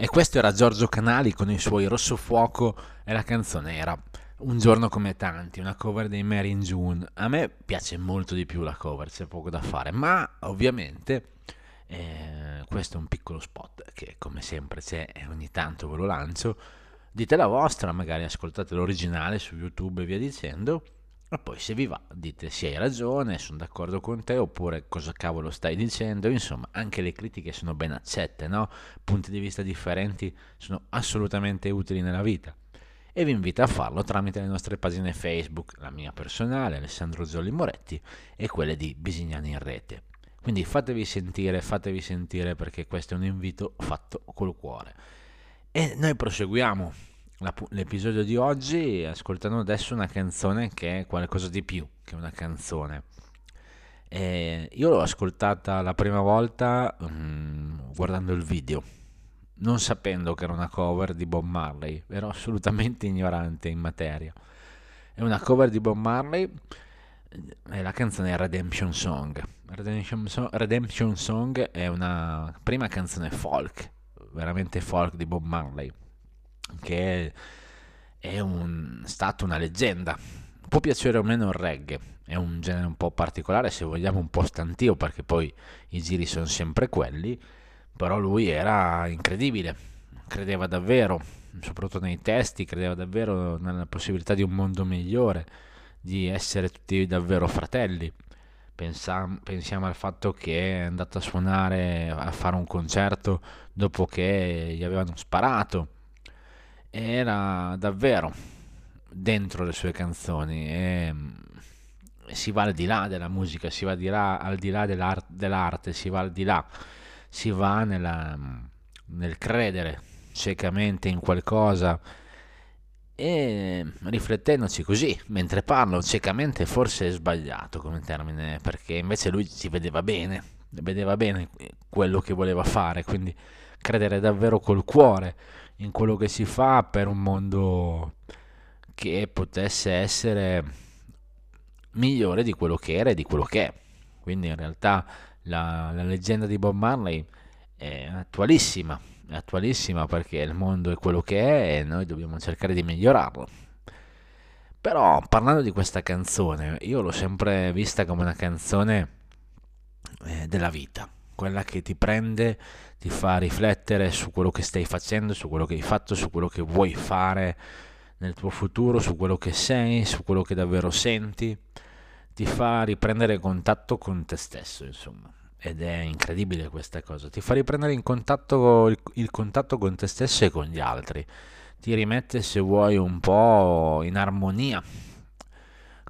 E questo era Giorgio Canali con i suoi Rosso Fuoco e la canzone era Un giorno come tanti, una cover dei Mary in June. A me piace molto di più la cover, c'è poco da fare, ma ovviamente eh, questo è un piccolo spot che come sempre c'è e ogni tanto ve lo lancio. Dite la vostra, magari ascoltate l'originale su YouTube e via dicendo. E poi se vi va dite sì hai ragione, sono d'accordo con te oppure cosa cavolo stai dicendo, insomma anche le critiche sono ben accette, no? Punti di vista differenti sono assolutamente utili nella vita e vi invito a farlo tramite le nostre pagine Facebook, la mia personale Alessandro Zolli Moretti e quelle di Bisignani in rete. Quindi fatevi sentire, fatevi sentire perché questo è un invito fatto col cuore. E noi proseguiamo l'episodio di oggi ascoltando adesso una canzone che è qualcosa di più che una canzone. E io l'ho ascoltata la prima volta um, guardando il video, non sapendo che era una cover di Bob Marley, ero assolutamente ignorante in materia. È una cover di Bob Marley e la canzone è Redemption Song. Redemption, so- Redemption Song è una prima canzone folk, veramente folk di Bob Marley che è un, stato una leggenda. Può piacere o meno il reggae, è un genere un po' particolare, se vogliamo un po' stantio, perché poi i giri sono sempre quelli, però lui era incredibile, credeva davvero, soprattutto nei testi, credeva davvero nella possibilità di un mondo migliore, di essere tutti davvero fratelli. Pensiamo, pensiamo al fatto che è andato a suonare, a fare un concerto dopo che gli avevano sparato era davvero dentro le sue canzoni e si va al di là della musica, si va di là, al di là dell'arte, dell'arte, si va al di là, si va nella, nel credere ciecamente in qualcosa e riflettendoci così mentre parlo ciecamente forse è sbagliato come termine perché invece lui si vedeva bene vedeva bene quello che voleva fare quindi credere davvero col cuore in quello che si fa per un mondo che potesse essere migliore di quello che era e di quello che è. Quindi in realtà la, la leggenda di Bob Marley è attualissima, è attualissima perché il mondo è quello che è e noi dobbiamo cercare di migliorarlo. Però parlando di questa canzone, io l'ho sempre vista come una canzone eh, della vita, quella che ti prende, ti fa riflettere su quello che stai facendo, su quello che hai fatto, su quello che vuoi fare nel tuo futuro, su quello che sei, su quello che davvero senti, ti fa riprendere contatto con te stesso, insomma. Ed è incredibile questa cosa, ti fa riprendere in contatto, il, il contatto con te stesso e con gli altri, ti rimette se vuoi un po' in armonia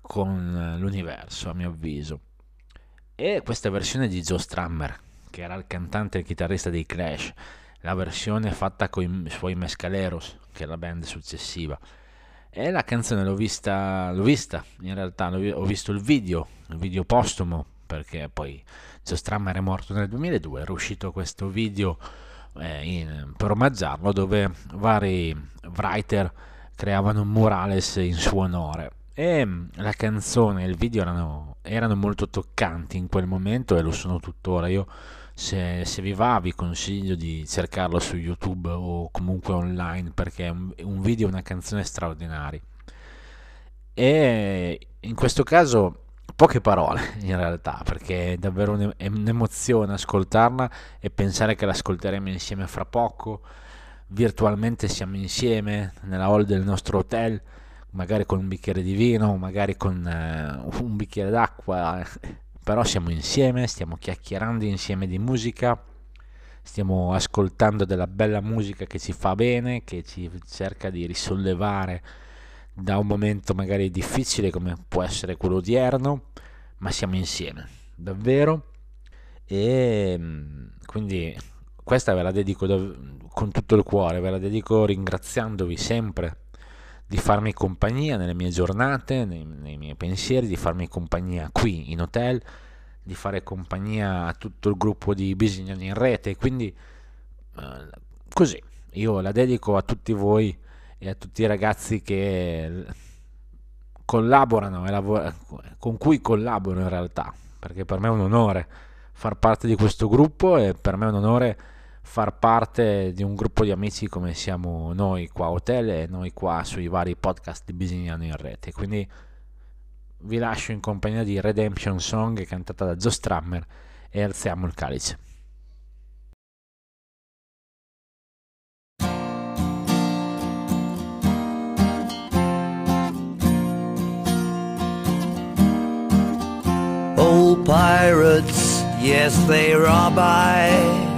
con l'universo, a mio avviso. E questa versione di Joe Strammer che era il cantante e il chitarrista dei Clash, la versione fatta con i suoi Mescaleros, che è la band successiva. E la canzone l'ho vista, l'ho vista in realtà, ho visto il video, il video postumo, perché poi Joe Strummer è morto nel 2002, era uscito questo video eh, in, per omaggiarlo dove vari writer creavano un murales in suo onore e la canzone e il video erano, erano molto toccanti in quel momento e lo sono tuttora. Io se, se, vi va vi consiglio di cercarlo su YouTube o comunque online perché è un, un video una canzone straordinari. E in questo caso poche parole in realtà perché è davvero un'emozione ascoltarla e pensare che l'ascolteremo insieme fra poco virtualmente siamo insieme nella hall del nostro hotel magari con un bicchiere di vino magari con uh, un bicchiere d'acqua però siamo insieme, stiamo chiacchierando insieme di musica, stiamo ascoltando della bella musica che ci fa bene, che ci cerca di risollevare da un momento magari difficile come può essere quello odierno, ma siamo insieme, davvero. E mm, quindi questa ve la dedico con tutto il cuore, ve la dedico ringraziandovi sempre di farmi compagnia nelle mie giornate, nei, nei, miei pensieri, di farmi compagnia qui in hotel, di fare compagnia a tutto il gruppo di Bisignani in rete. Quindi eh, così, io la dedico a tutti voi e a tutti i ragazzi che collaborano e lavorano, con cui collaboro in realtà, perché per me è un onore far parte di questo gruppo e per me è un onore far parte di un gruppo di amici come siamo noi qua a Hotel e noi qua sui vari podcast di Bisignano in rete. Quindi vi lascio in compagnia di Redemption Song cantata da Joe Strammer e alziamo il calice. Old pirates, yes, they rob I.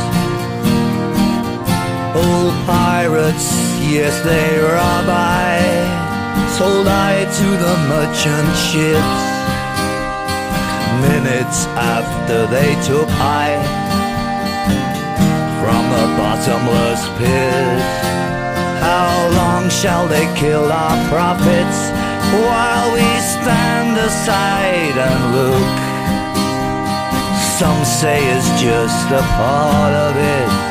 Old pirates, yes, they rob I. Sold I to the merchant ships. Minutes after they took I from the bottomless pit. How long shall they kill our prophets while we stand aside and look? Some say it's just a part of it.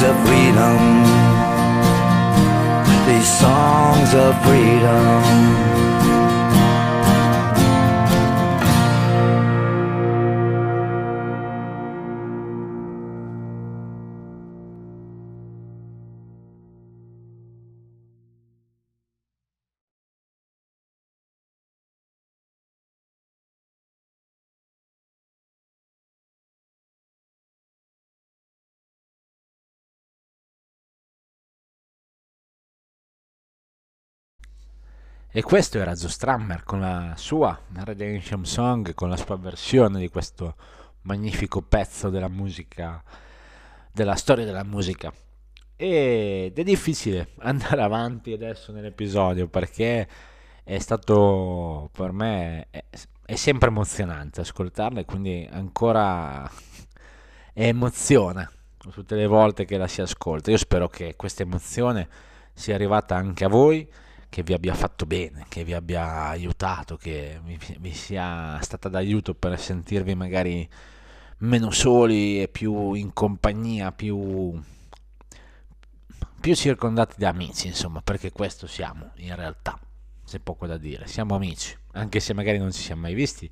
songs of freedom, these songs of freedom. E questo era Joe Strammer con la sua Redemption Song, con la sua versione di questo magnifico pezzo della musica, della storia della musica. Ed è difficile andare avanti adesso nell'episodio perché è stato per me è, è sempre emozionante ascoltarla e quindi ancora emoziona tutte le volte che la si ascolta. Io spero che questa emozione sia arrivata anche a voi che vi abbia fatto bene, che vi abbia aiutato, che vi, vi sia stata d'aiuto per sentirvi magari meno soli e più in compagnia, più, più circondati da amici, insomma, perché questo siamo in realtà, c'è poco da dire, siamo amici, anche se magari non ci siamo mai visti,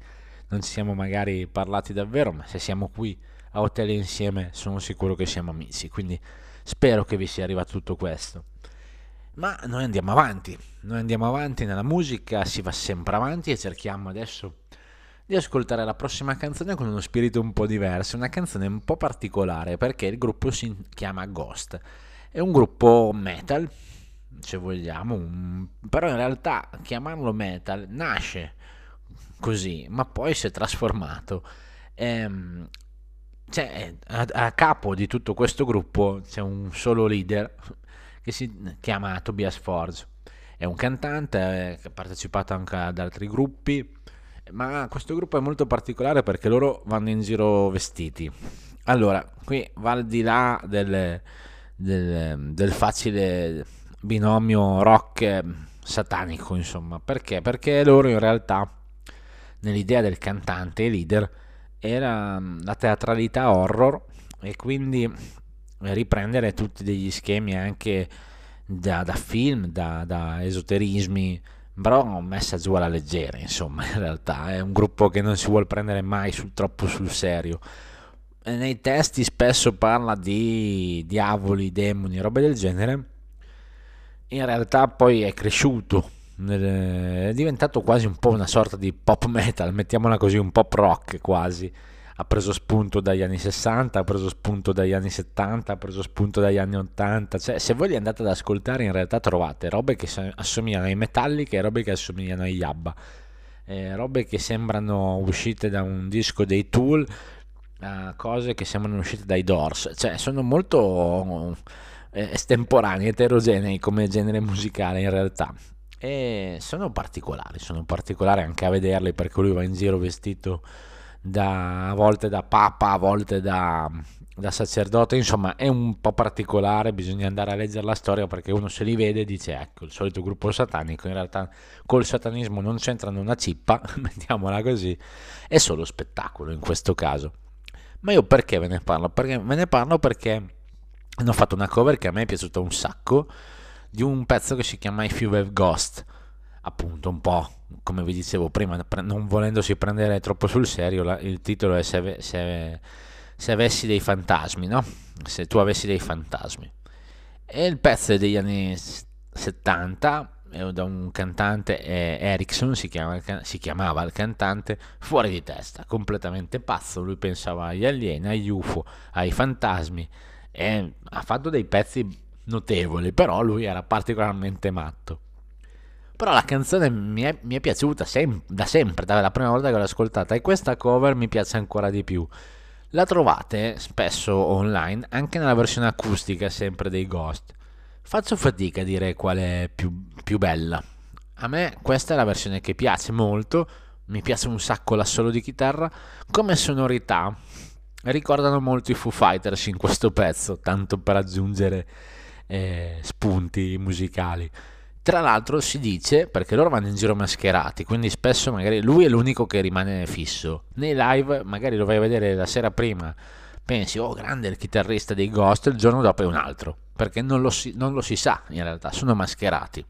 non ci siamo magari parlati davvero, ma se siamo qui a hotel insieme sono sicuro che siamo amici, quindi spero che vi sia arrivato tutto questo. Ma noi andiamo avanti, noi andiamo avanti nella musica, si va sempre avanti e cerchiamo adesso di ascoltare la prossima canzone con uno spirito un po' diverso, una canzone un po' particolare perché il gruppo si chiama Ghost, è un gruppo metal, se vogliamo, però in realtà chiamarlo metal nasce così, ma poi si è trasformato. Ehm, cioè, a, a, capo di tutto questo gruppo c'è un solo leader che si chiama Tobias Forge. È un cantante eh, che ha partecipato anche ad altri gruppi ma questo gruppo è molto particolare perché loro vanno in giro vestiti. Allora, qui va al di là del, del, del facile binomio rock satanico, insomma. Perché? Perché loro in realtà, nell'idea del cantante e leader, era la teatralità horror e quindi riprendere tutti degli schemi anche da, da film, da, da esoterismi, però messa giù alla leggera, insomma, in realtà è un gruppo che non si vuole prendere mai sul, troppo sul serio. E nei testi spesso parla di diavoli, demoni, robe del genere. In realtà poi è cresciuto, è diventato quasi un po' una sorta di pop metal, mettiamola così, un pop rock quasi ha preso spunto dagli anni 60, ha preso spunto dagli anni 70, ha preso spunto dagli anni 80, cioè se voi li andate ad ascoltare in realtà trovate robe che assomigliano ai Metallica e robe che assomigliano ai Yabba, eh, robe che sembrano uscite da un disco dei Tool, a cose che sembrano uscite dai Doors, cioè sono molto eh, estemporanei, eterogenei come genere musicale in realtà. E sono particolari, sono particolari anche a vederli perché lui va in giro vestito da, a volte da papa, a volte da, da sacerdote, insomma è un po' particolare, bisogna andare a leggere la storia perché uno se li vede e dice ecco il solito gruppo satanico, in realtà col satanismo non c'entrano una cippa, mettiamola così, è solo spettacolo in questo caso. Ma io perché ve ne parlo? Perché ve ne parlo perché hanno fatto una cover che a me è piaciuta un sacco di un pezzo che si chiama If You Have Ghost appunto un po' come vi dicevo prima, non volendosi prendere troppo sul serio, il titolo è se, se, se, avessi dei fantasmi, no? Se tu avessi dei fantasmi. E il pezzo è degli anni 70, è da un cantante, Erickson si, chiama, si chiamava il cantante, fuori di testa, completamente pazzo, lui pensava agli alieni, agli UFO, ai fantasmi e ha fatto dei pezzi notevoli, però lui era particolarmente matto. Però la canzone mi è, mi è piaciuta sem- da sempre, dalla prima volta che l'ho ascoltata e questa cover mi piace ancora di più. La trovate spesso online anche nella versione acustica sempre dei Ghost. Faccio fatica a dire qual è più, più bella. A me questa è la versione che piace molto, mi piace un sacco l'assolo di chitarra, come sonorità ricordano molto i Foo Fighters in questo pezzo, tanto per aggiungere eh, spunti musicali. Tra l'altro si dice, perché loro vanno in giro mascherati, quindi spesso magari lui è l'unico che rimane fisso. Nei live magari lo vai a vedere la sera prima, pensi, oh grande il chitarrista dei Ghost, il giorno dopo è un altro, perché non lo si, non lo si sa in realtà, sono mascherati.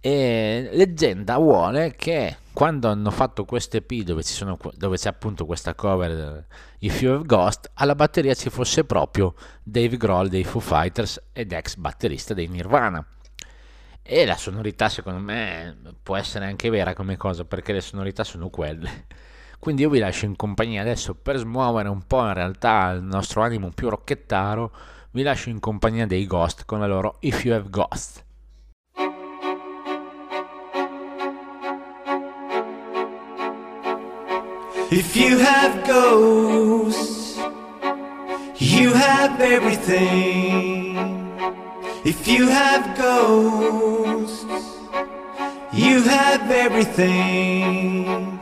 E leggenda vuole che quando hanno fatto questo EP dove, sono, dove, c'è appunto questa cover If You Have Ghost, alla batteria ci fosse proprio Dave Grohl dei Foo Fighters ed ex batterista dei Nirvana e la sonorità secondo me può essere anche vera come cosa perché le sonorità sono quelle. Quindi io vi lascio in compagnia adesso per smuovere un po' in realtà il nostro animo più rocchettaro, vi lascio in compagnia dei Ghost con la loro If You Have Ghost. If you have ghosts, you have everything. If you have ghosts, you have everything.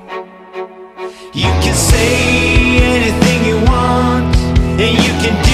You can say anything you want, and you can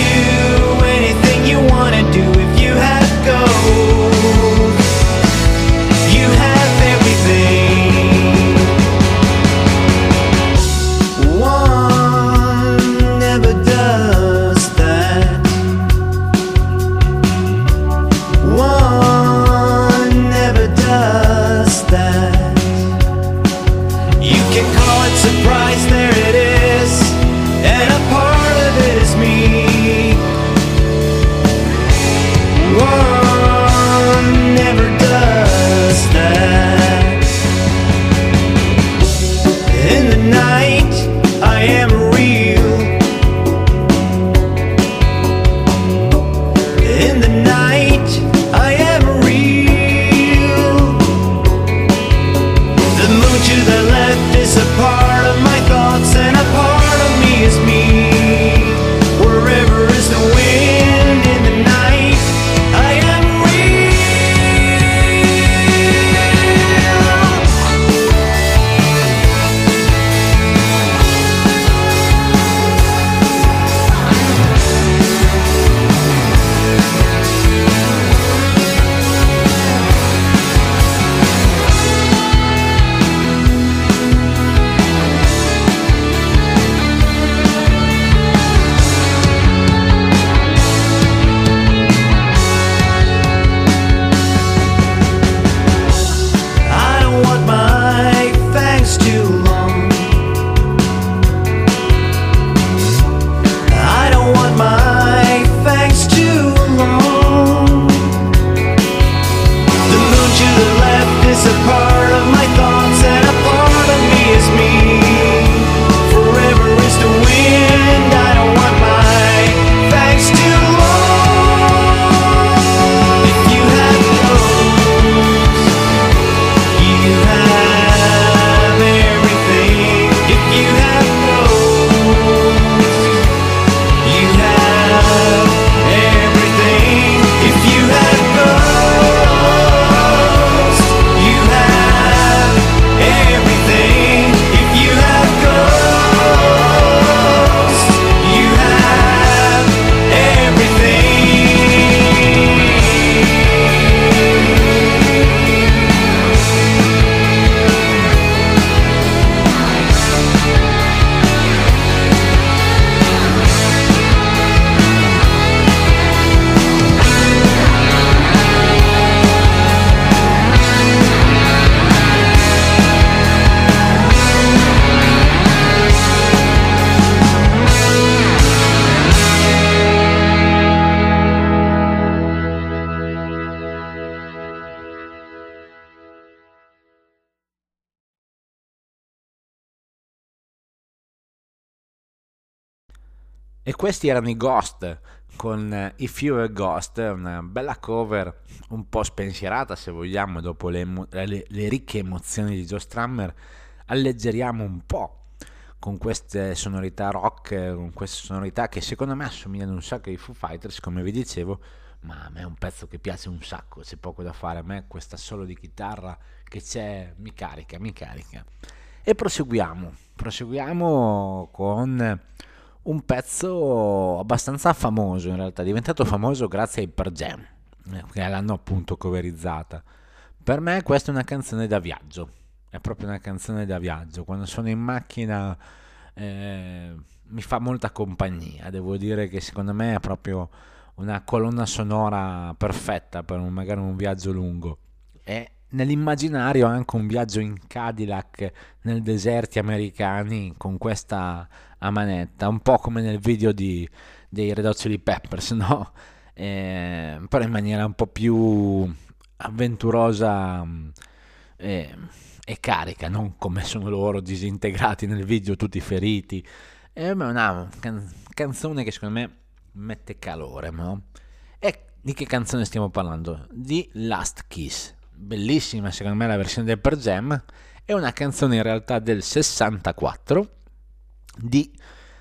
questi erano i Ghost con eh, If You're a Ghost, una bella cover un po' spensierata se vogliamo, dopo le, le, le ricche emozioni di Joe Strummer, alleggeriamo un po' con queste sonorità rock, con queste sonorità che secondo me assomigliano un sacco ai Foo Fighters, come vi dicevo, ma a me è un pezzo che piace un sacco, c'è poco da fare, a me questa solo di chitarra che c'è mi carica, mi carica. E proseguiamo, proseguiamo con un pezzo abbastanza famoso in realtà, è diventato famoso grazie ai Per Jam, eh, che l'hanno appunto coverizzata. Per me questa è una canzone da viaggio, è proprio una canzone da viaggio, quando sono in macchina eh, mi fa molta compagnia, devo dire che secondo me è proprio una colonna sonora perfetta per un, magari un viaggio lungo. E nell'immaginario anche un viaggio in Cadillac nel deserti americani con questa a manetta, un po' come nel video di, dei Red Hot Chili Peppers, no? Eh, però in maniera un po' più avventurosa eh, e carica, non come sono loro disintegrati nel video, tutti feriti. È una can- canzone che secondo me mette calore, no? E di che canzone stiamo parlando? Di Last Kiss. Bellissima, secondo me, la versione del Per Jam. È una canzone in realtà del 64 di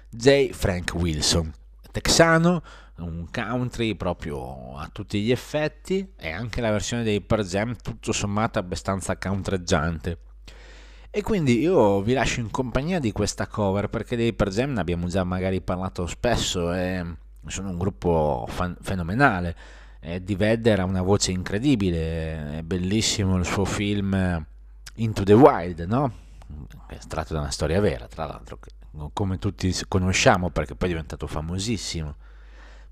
J. Frank Wilson, texano, un country proprio a tutti gli effetti e anche la versione dei Per Jam tutto sommato abbastanza countreggiante. E quindi io vi lascio in compagnia di questa cover perché dei Per Jam ne abbiamo già magari parlato spesso e sono un gruppo fan- fenomenale. Eddie Vedder ha una voce incredibile, è bellissimo il suo film Into the Wild, no? È tratto da una storia vera, tra l'altro, come tutti conosciamo perché poi è diventato famosissimo.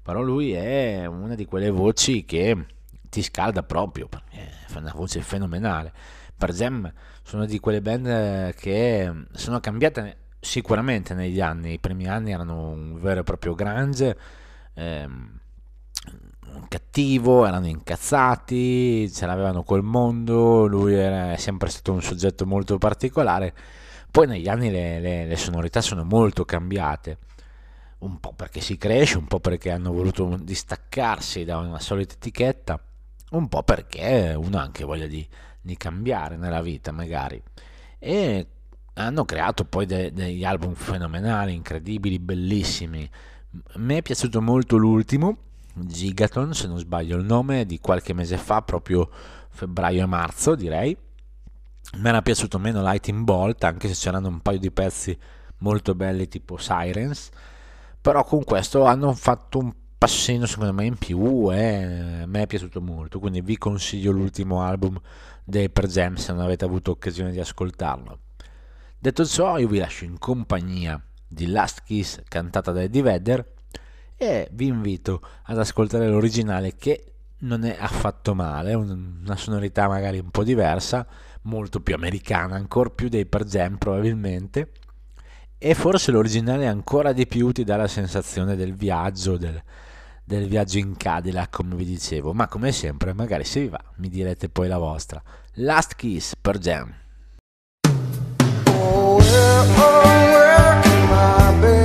Però lui è una di quelle voci che ti scalda proprio, perché fa una voce fenomenale. Per Jam sono di quelle band che sono cambiate sicuramente negli anni, i primi anni erano un vero e proprio grunge, ehm, cattivo, erano incazzati, ce l'avevano col mondo, lui era sempre stato un soggetto molto particolare, poi negli anni le, le, le sonorità sono molto cambiate, un po' perché si cresce, un po' perché hanno voluto distaccarsi da una solita etichetta, un po' perché uno ha anche voglia di, di cambiare nella vita magari. E hanno creato poi de- degli album fenomenali, incredibili, bellissimi. A me è piaciuto molto l'ultimo, Gigaton, se non sbaglio il nome, di qualche mese fa, proprio febbraio e marzo direi. Mi era piaciuto meno Lighting Bolt, anche se c'erano un paio di pezzi molto belli tipo Sirens, però con questo hanno fatto un passino secondo me in più e a me è piaciuto molto, quindi vi consiglio l'ultimo album dei Per Jam se non avete avuto occasione di ascoltarlo. Detto ciò, io vi lascio in compagnia di Last Kiss cantata da Eddie Vedder e vi invito ad ascoltare l'originale che non è affatto male, una sonorità magari un po' diversa, molto più americana, ancora più dei Per Jam probabilmente, e forse l'originale ancora di più ti dà la sensazione del viaggio, del, del viaggio in Cadillac, come vi dicevo, ma come sempre, magari se vi va, mi direte poi la vostra. Last Kiss Per Jam. Oh, where, oh, where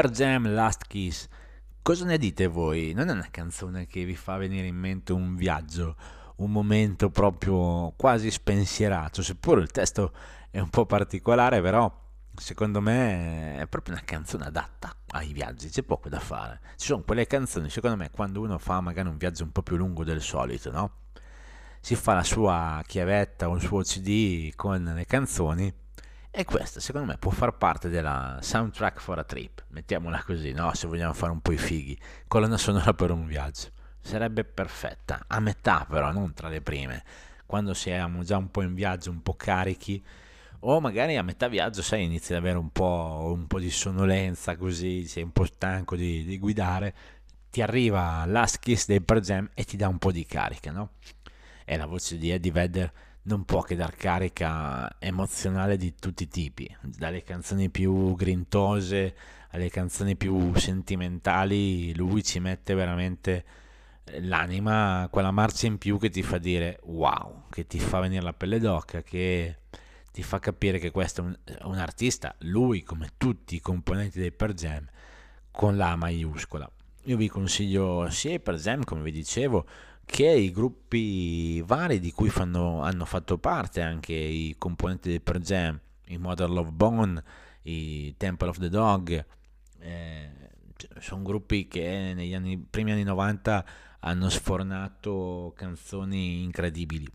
Per Jam Last Kiss. Cosa ne dite voi? Non è una canzone che vi fa venire in mente un viaggio, un momento proprio quasi spensierato, seppure il testo è un po' particolare, però secondo me è proprio una canzone adatta ai viaggi, c'è poco da fare. Ci sono quelle canzoni, secondo me, quando uno fa magari un viaggio un po' più lungo del solito, no? Si fa la sua chiavetta o il suo CD con le canzoni e questa secondo me può far parte della soundtrack for a trip, mettiamola così, no? Se vogliamo fare un po' i fighi, colonna sonora per un viaggio. Sarebbe perfetta, a metà però, non tra le prime, quando siamo già un po' in viaggio, un po' carichi, o magari a metà viaggio, sai, inizi ad avere un po', un po di sonnolenza, così, sei un po' stanco di, di guidare, ti arriva Last Kiss dei Per Jam e ti dà un po' di carica, no? E la voce di Eddie Vedder non può che dar carica emozionale di tutti i tipi, dalle canzoni più grintose alle canzoni più sentimentali, lui ci mette veramente l'anima, quella marcia in più che ti fa dire wow, che ti fa venire la pelle d'oca, che ti fa capire che questo è un, un artista, lui come tutti i componenti dei Per Jam, con la maiuscola. Io vi consiglio sia i Per Jam, come vi dicevo, che i gruppi vari di cui fanno, hanno fatto parte anche i componenti del Per Jam, i Modern Love Bone, i Temple of the Dog, eh, sono gruppi che negli anni, primi anni 90 hanno sfornato canzoni incredibili.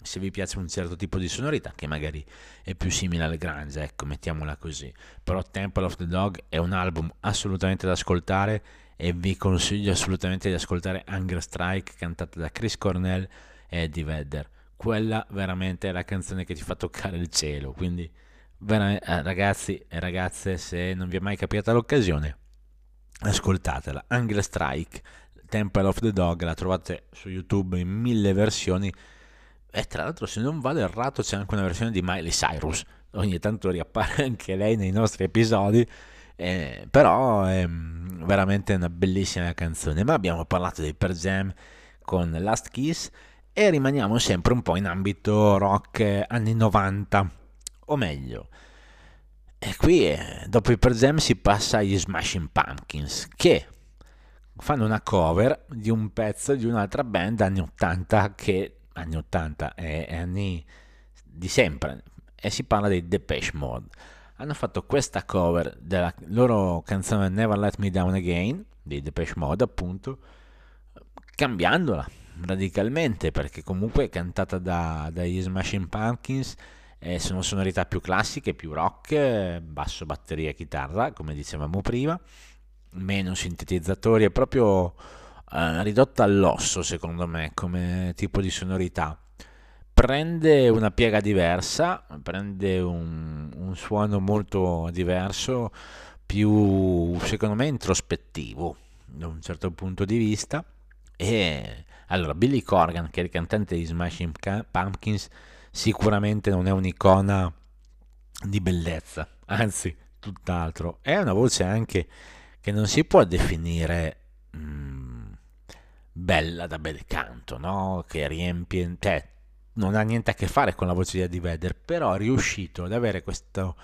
Se vi piace un certo tipo di sonorità, che magari è più simile al grunge, ecco, mettiamola così. Però Temple of the Dog è un album assolutamente da ascoltare e vi consiglio assolutamente di ascoltare Hunger Strike cantata da Chris Cornell e Eddie Vedder. Quella veramente è la canzone che ti fa toccare il cielo. Quindi, eh, ragazzi e ragazze, se non vi è mai capitata l'occasione, ascoltatela. Hunger Strike, Temple of the Dog, la trovate su YouTube in mille versioni. E tra l'altro, se non vado errato, c'è anche una versione di Miley Cyrus. Ogni tanto riappare anche lei nei nostri episodi. Eh, però è veramente una bellissima canzone. Ma abbiamo parlato dei Per Jam con Last Kiss e rimaniamo sempre un po' in ambito rock anni 90, o meglio. E qui eh, dopo i Per Jam si passa agli Smashing Pumpkins che fanno una cover di un pezzo di un'altra band anni 80 che anni 80 è anni di sempre e si parla dei Depeche Mode hanno fatto questa cover della loro canzone Never Let Me Down Again di Depeche Mode appunto cambiandola radicalmente perché comunque è cantata da, dagli Smashing Pumpkins eh, sono sonorità più classiche, più rock, basso, batteria e chitarra come dicevamo prima meno sintetizzatori, è proprio eh, ridotta all'osso secondo me come tipo di sonorità prende una piega diversa, prende un, un suono molto diverso, più secondo me introspettivo da un certo punto di vista. E allora, Billy Corgan, che è il cantante di Smashing Pumpkins, sicuramente non è un'icona di bellezza, anzi, tutt'altro. È una voce anche che non si può definire mm, bella da bel canto, no? Che riempie, cioè, non ha niente a che fare con la voce di Eddie Vedder, però è riuscito ad avere questo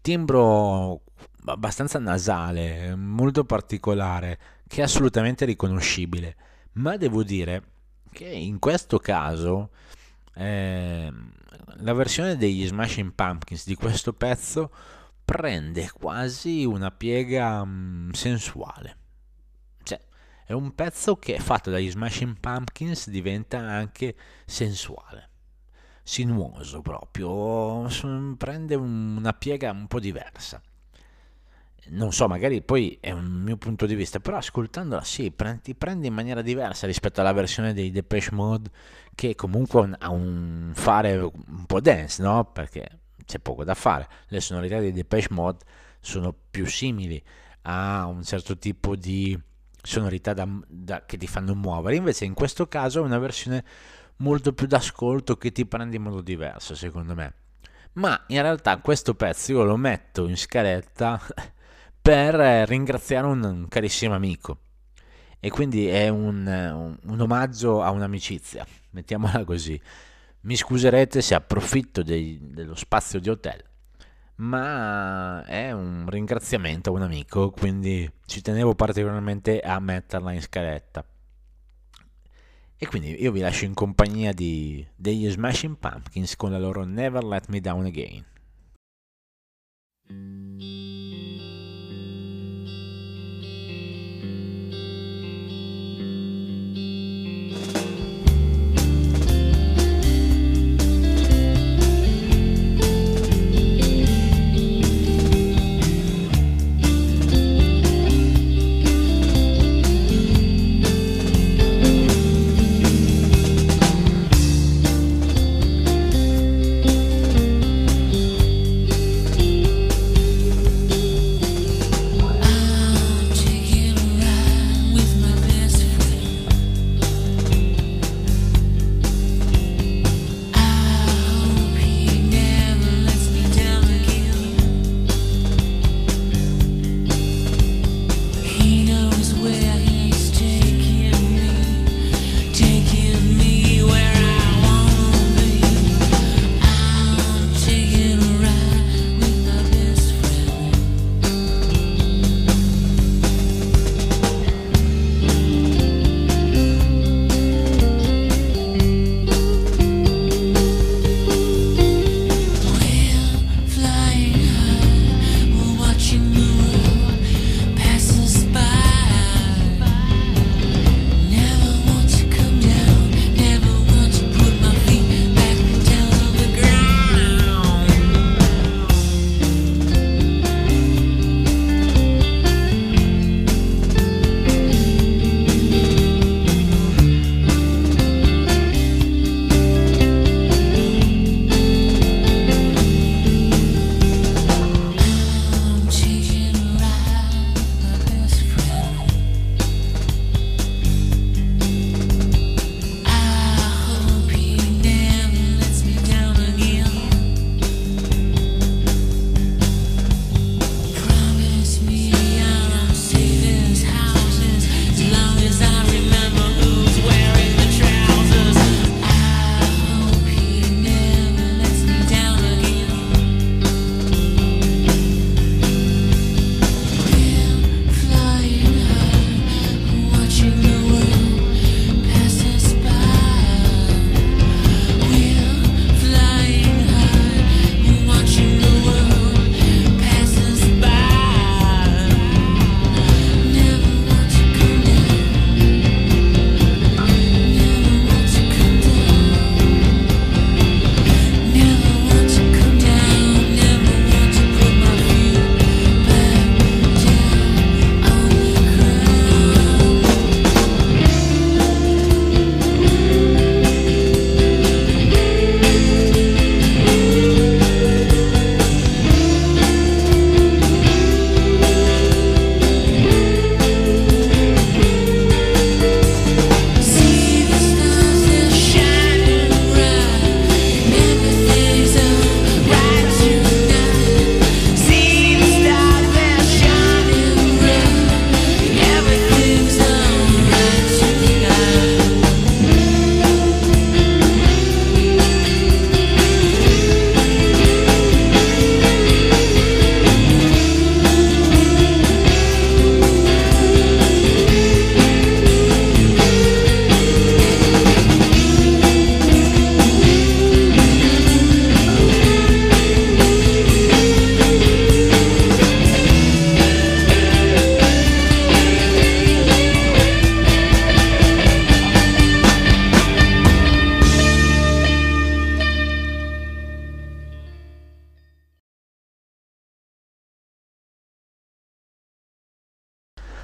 timbro abbastanza nasale, molto particolare, che è assolutamente riconoscibile. Ma devo dire che in questo caso eh, la versione degli Smashing Pumpkins di questo pezzo prende quasi una piega mh, mm, sensuale. È un pezzo che fatto dagli Smashing Pumpkins diventa anche sensuale, sinuoso proprio, prende una piega un po' diversa. Non so, magari poi è un mio punto di vista, però ascoltandola sì, ti prende in maniera diversa rispetto alla versione dei Depeche Mode che comunque ha un fare un po' dance, no? Perché c'è poco da fare. Le sonorità dei Depeche Mode sono più simili a un certo tipo di sonorità da, da, che ti fanno muovere. Invece in questo caso è una versione molto più d'ascolto che ti prende in modo diverso, secondo me. Ma in realtà questo pezzo io lo metto in scaletta per ringraziare un, un carissimo amico. E quindi è un, un, un omaggio a un'amicizia, mettiamola così. Mi scuserete se approfitto dei, dello spazio di hotel, ma è un ringraziamento a un amico, quindi ci tenevo particolarmente a metterla in scaletta. E quindi io vi lascio in compagnia di, degli Smashing Pumpkins con la loro Never Let Me Down Again.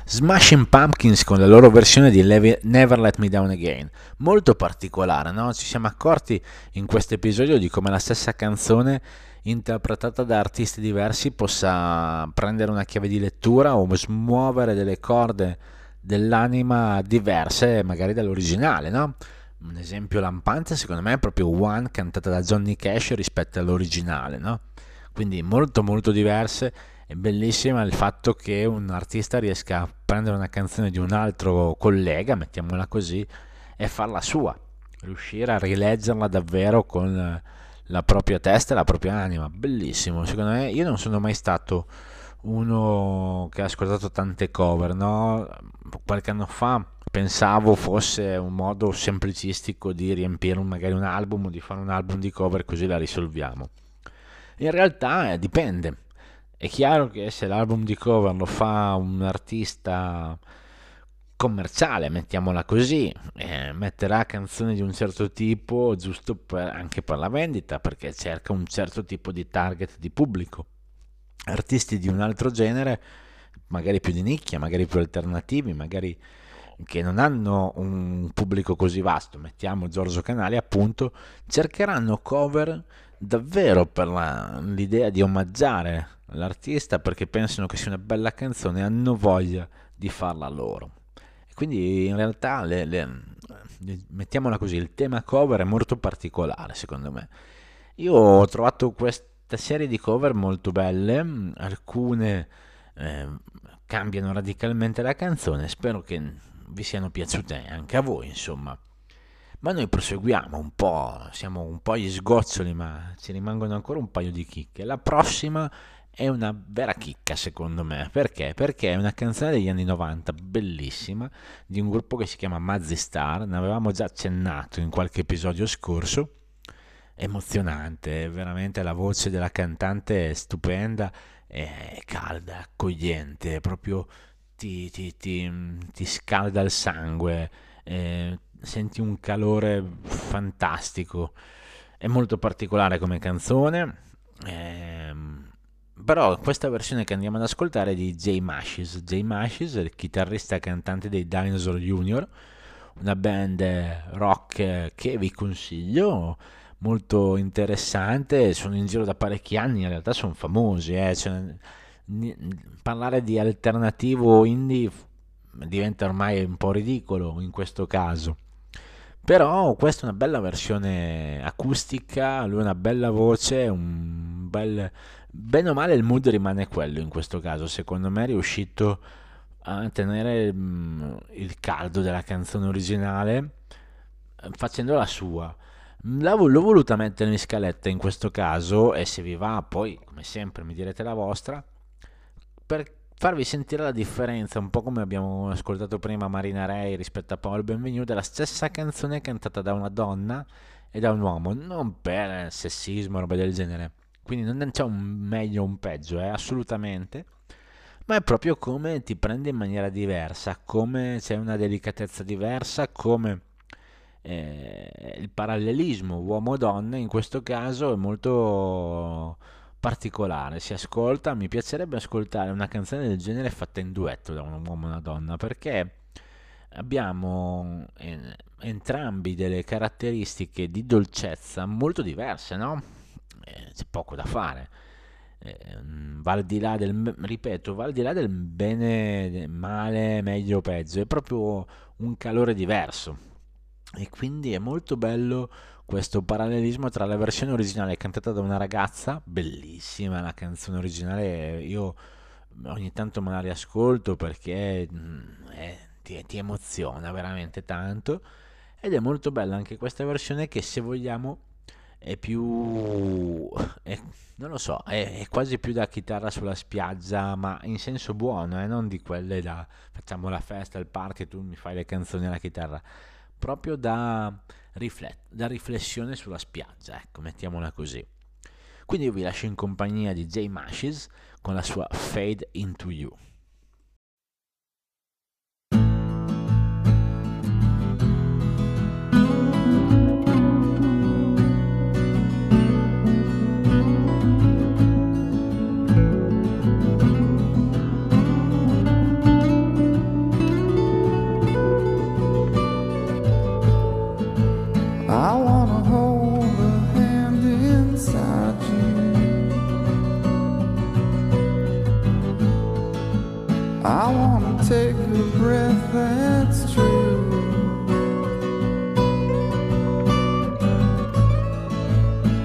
Smashing Pumpkins con la loro versione di Never Let Me Down Again, molto particolare, no? Ci siamo accorti in questo episodio di come la stessa canzone interpretata da artisti diversi possa prendere una chiave di lettura o smuovere delle corde dell'anima diverse magari dall'originale, no? Un esempio lampante secondo me è proprio One cantata da Johnny Cash rispetto all'originale, no? Quindi molto molto diverse è bellissima il fatto che un artista riesca a prendere una canzone di un altro collega, mettiamola così, e farla sua, riuscire a rileggerla davvero con la propria testa e la propria anima. Bellissimo, secondo me. Io non sono mai stato uno che ha ascoltato tante cover, no? Qualche anno fa pensavo fosse un modo semplicistico di riempire magari un album o di fare un album di cover così la risolviamo. In realtà eh, dipende. È chiaro che se l'album di cover lo fa un artista commerciale, mettiamola così, eh, metterà canzoni di un certo tipo giusto per, anche per la vendita perché cerca un certo tipo di target di pubblico. Artisti di un altro genere, magari più di nicchia, magari più alternativi, magari che non hanno un pubblico così vasto, mettiamo Giorgio Canali appunto, cercheranno cover davvero per la, l'idea di omaggiare l'artista perché pensano che sia una bella canzone e hanno voglia di farla loro. Quindi in realtà, le, le, mettiamola così, il tema cover è molto particolare secondo me. Io ho trovato questa serie di cover molto belle, alcune eh, cambiano radicalmente la canzone, spero che vi siano piaciute anche a voi, insomma. Ma noi proseguiamo un po', siamo un po' gli sgoccioli, ma ci rimangono ancora un paio di chicche. La prossima è una vera chicca secondo me. Perché? Perché è una canzone degli anni 90, bellissima, di un gruppo che si chiama Mazzi Star, ne avevamo già accennato in qualche episodio scorso. Emozionante, veramente la voce della cantante è stupenda, è calda, accogliente, proprio ti, ti, ti, ti scalda il sangue, eh, senti un calore fantastico. È molto particolare come canzone. Ehm, però questa versione che andiamo ad ascoltare è di Jay Mashes. Jay Mashes il chitarrista e cantante dei Dinosaur Junior, una band rock che vi consiglio, molto interessante, sono in giro da parecchi anni, in realtà sono famosi, eh? cioè, parlare di alternativo indie diventa ormai un po' ridicolo in questo caso. Però questa è una bella versione acustica, lui ha una bella voce, un bel bene o male il mood rimane quello in questo caso, secondo me è riuscito a tenere mm, il caldo della canzone originale eh, facendo la sua. L'ho voluta mettere in scaletta in questo caso e se vi va poi come sempre mi direte la vostra per farvi sentire la differenza, un po' come abbiamo ascoltato prima Marina Ray rispetto a Paul Benvenuto, della stessa canzone cantata da una donna e da un uomo, non per sessismo o roba del genere. Quindi non c'è un meglio o un peggio, eh, assolutamente, ma è proprio come ti prende in maniera diversa, come c'è una delicatezza diversa, come eh, il parallelismo uomo-donna in questo caso è molto particolare, si ascolta, mi piacerebbe ascoltare una canzone del genere fatta in duetto da un uomo e una donna, perché abbiamo entrambi delle caratteristiche di dolcezza molto diverse, no? eh, c'è poco da fare. Eh, va al di là del, ripeto, va al di là del bene, male, meglio, peggio, è proprio un calore diverso. E quindi è molto bello questo parallelismo tra la versione originale cantata da una ragazza, bellissima la canzone originale, io ogni tanto me la riascolto perché mm, è, ti, ti emoziona veramente tanto ed è molto bella anche questa versione che se vogliamo è più... È, non lo so, è, è, quasi più da chitarra sulla spiaggia, ma in senso buono, eh, non di quelle da facciamo la festa, il party tu mi fai le canzoni alla chitarra, proprio da, riflet- da riflessione sulla spiaggia, ecco, mettiamola così. Quindi io vi lascio in compagnia di Jay Mashes con la sua Fade into You. I wanna take a breath, that's true.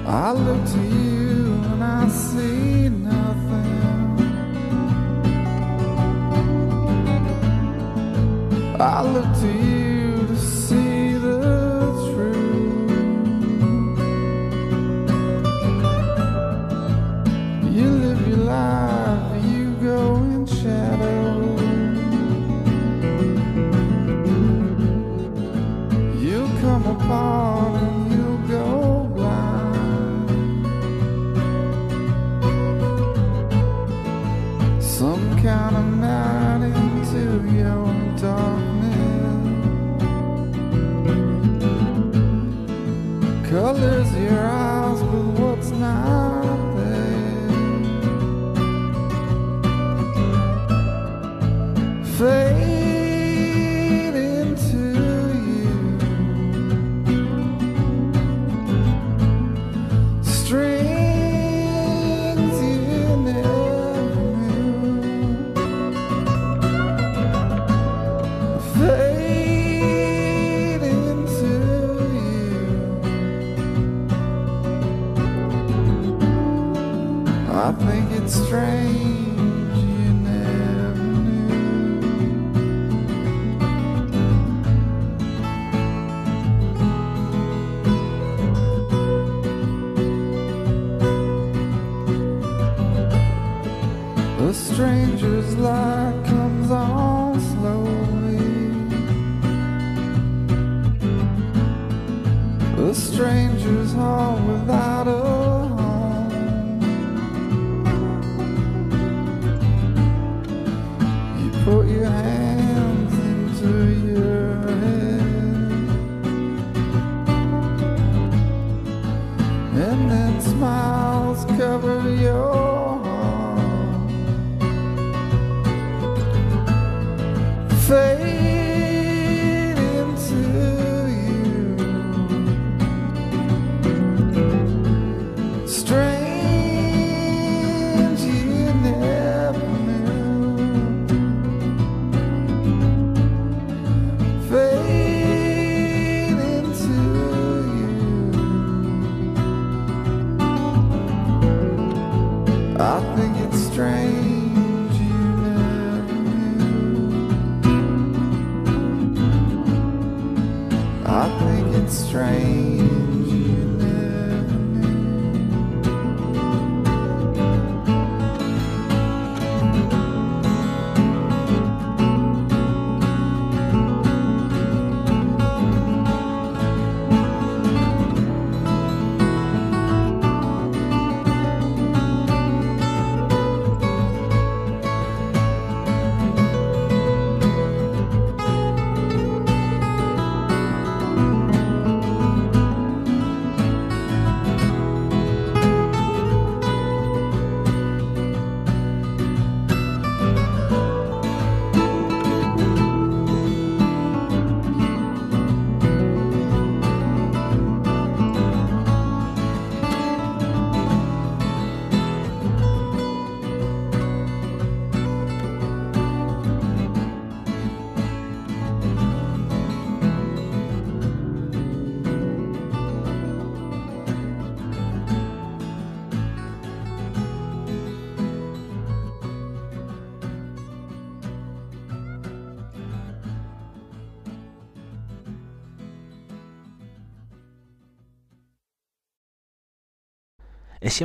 I look to you and I see nothing. I look to you. Stranger's light comes on slowly. A stranger's heart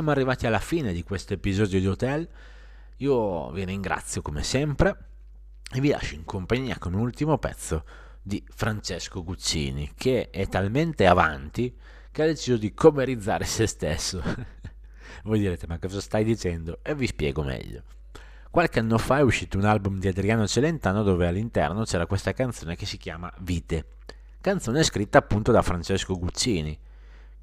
siamo arrivati alla fine di questo episodio di Hotel. Io vi ringrazio come sempre e vi lascio in compagnia con un ultimo pezzo di Francesco Guccini, che è talmente avanti che ha deciso di comerizzare se stesso. Voi direte, ma cosa stai dicendo? E vi spiego meglio. Qualche anno fa è uscito un album di Adriano Celentano dove all'interno c'era questa canzone che si chiama Vite, canzone scritta appunto da Francesco Guccini,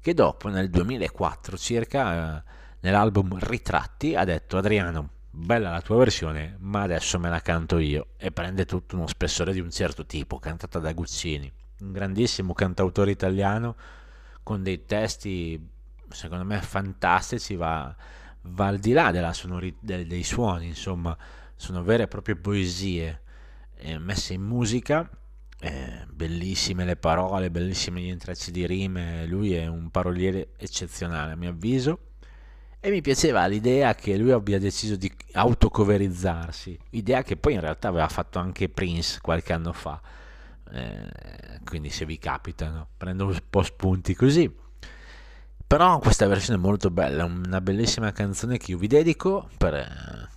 che dopo nel 2004 circa eh, nell'album Ritratti ha detto Adriano, bella la tua versione, ma adesso me la canto io. E prende tutto uno spessore di un certo tipo, cantata da Guccini, un grandissimo cantautore italiano con dei testi secondo me fantastici, va, va al di là sonori- dei, dei suoni, insomma, sono vere e proprie poesie eh, messe in musica, eh, bellissime le parole, bellissimi gli intrecci di rime, lui è un paroliere eccezionale a mio avviso. E mi piaceva l'idea che lui abbia deciso di autocoverizzarsi, idea che poi in realtà aveva fatto anche Prince qualche anno fa. Eh, quindi se vi capitano, prendo un po' spunti così. Però questa versione è molto bella, una bellissima canzone che io vi dedico per eh,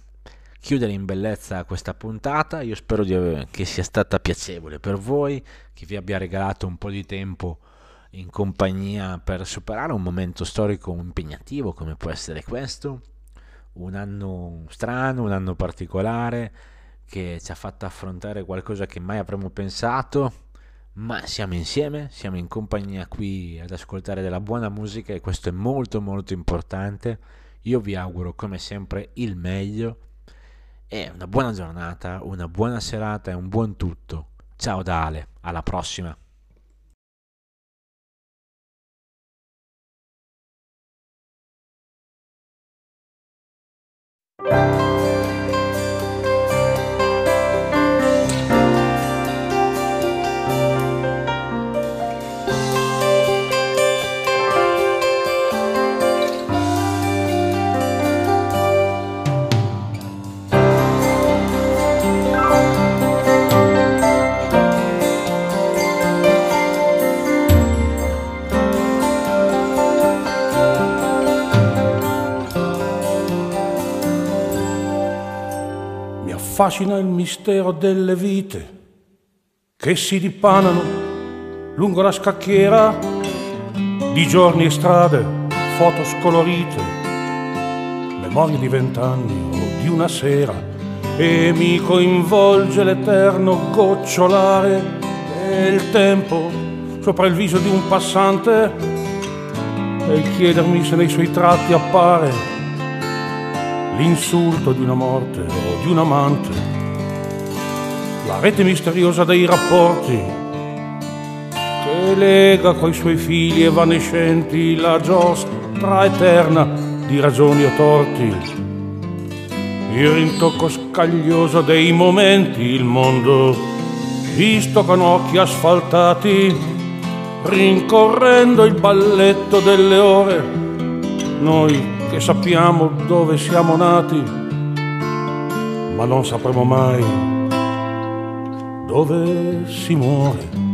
chiudere in bellezza questa puntata. Io spero di che sia stata piacevole per voi, che vi abbia regalato un po' di tempo in compagnia per superare un momento storico impegnativo come può essere questo, un anno strano, un anno particolare che ci ha fatto affrontare qualcosa che mai avremmo pensato, ma siamo insieme, siamo in compagnia qui ad ascoltare della buona musica e questo è molto molto importante. Io vi auguro come sempre il meglio e una buona giornata, una buona serata e un buon tutto. Ciao da Ale, alla prossima. Mi affascina il mistero delle vite che si dipanano lungo la scacchiera di giorni e strade, foto scolorite, memorie di vent'anni o di una sera e mi coinvolge l'eterno gocciolare del tempo sopra il viso di un passante e chiedermi se nei suoi tratti appare l'insulto di una morte o di un amante, la rete misteriosa dei rapporti che lega coi suoi figli evanescenti la giostra eterna di ragioni o torti, il rintocco scaglioso dei momenti, il mondo visto con occhi asfaltati, rincorrendo il balletto delle ore, noi che sappiamo dove siamo nati, ma non sapremo mai dove si muore.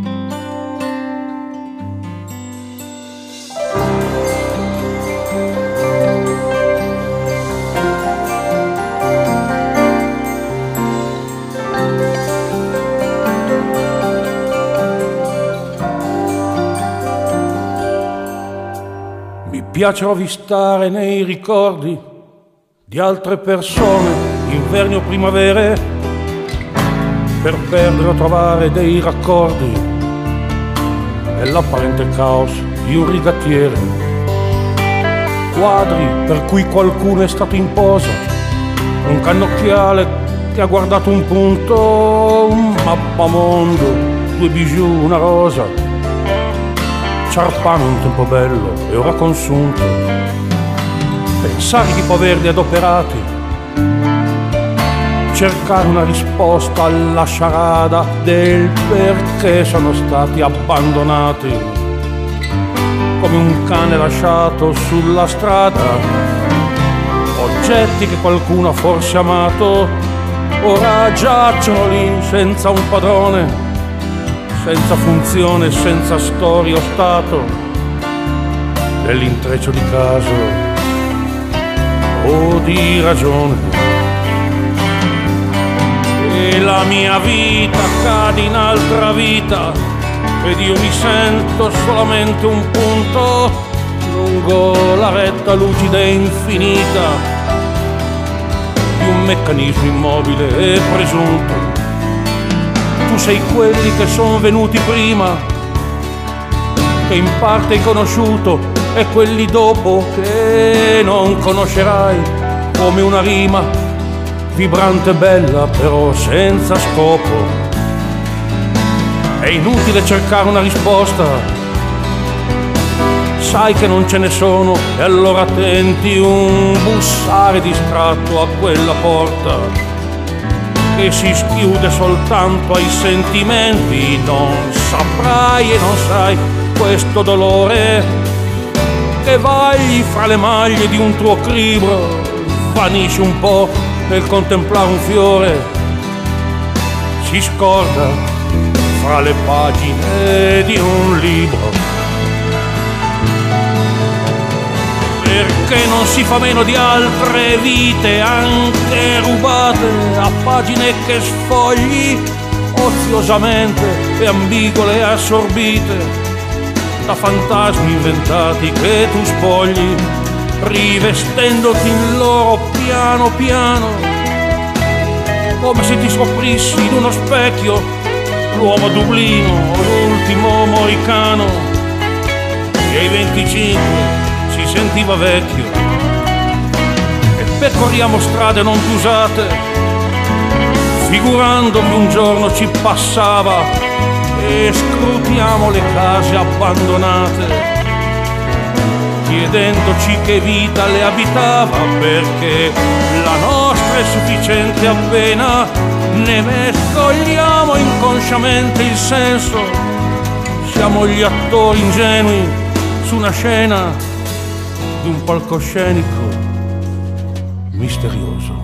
Piace rovistare nei ricordi di altre persone, inverni o primavere, per perdere o trovare dei raccordi nell'apparente caos di un rigattiere. Quadri per cui qualcuno è stato in posa, un cannocchiale che ha guardato un punto, un mappamondo, due bijou, una rosa Ciarpano un tempo bello e ora consunto. Pensare di poverli adoperati, cercare una risposta alla sciarada del perché sono stati abbandonati come un cane lasciato sulla strada. Oggetti che qualcuno ha forse amato, ora giacciono lì senza un padrone senza funzione, senza storia o stato, nell'intreccio di caso o di ragione. E la mia vita cade in altra vita ed io mi sento solamente un punto lungo la retta lucida e infinita di un meccanismo immobile e presunto tu sei quelli che sono venuti prima, che in parte hai conosciuto, e quelli dopo che non conoscerai, come una rima vibrante e bella, però senza scopo. È inutile cercare una risposta, sai che non ce ne sono, e allora tenti un bussare distratto a quella porta che si schiude soltanto ai sentimenti, non saprai e non sai questo dolore che vagli fra le maglie di un tuo cribro, vanisce un po' nel contemplare un fiore, si scorda fra le pagine di un libro. Perché non si fa meno di altre vite, anche rubate a pagine che sfogli oziosamente e ambigole e assorbite. da fantasmi inventati che tu spogli, rivestendoti in loro piano piano, come se ti scoprissi in uno specchio l'uomo Dublino l'ultimo Moricano, che ai 25 si sentiva vecchio. E percorriamo strade non più usate, figurando un giorno ci passava e scrutiamo le case abbandonate, chiedendoci che vita le abitava, perché la nostra è sufficiente appena ne mescoliamo inconsciamente il senso. Siamo gli attori ingenui su una scena di un palcoscenico misterioso.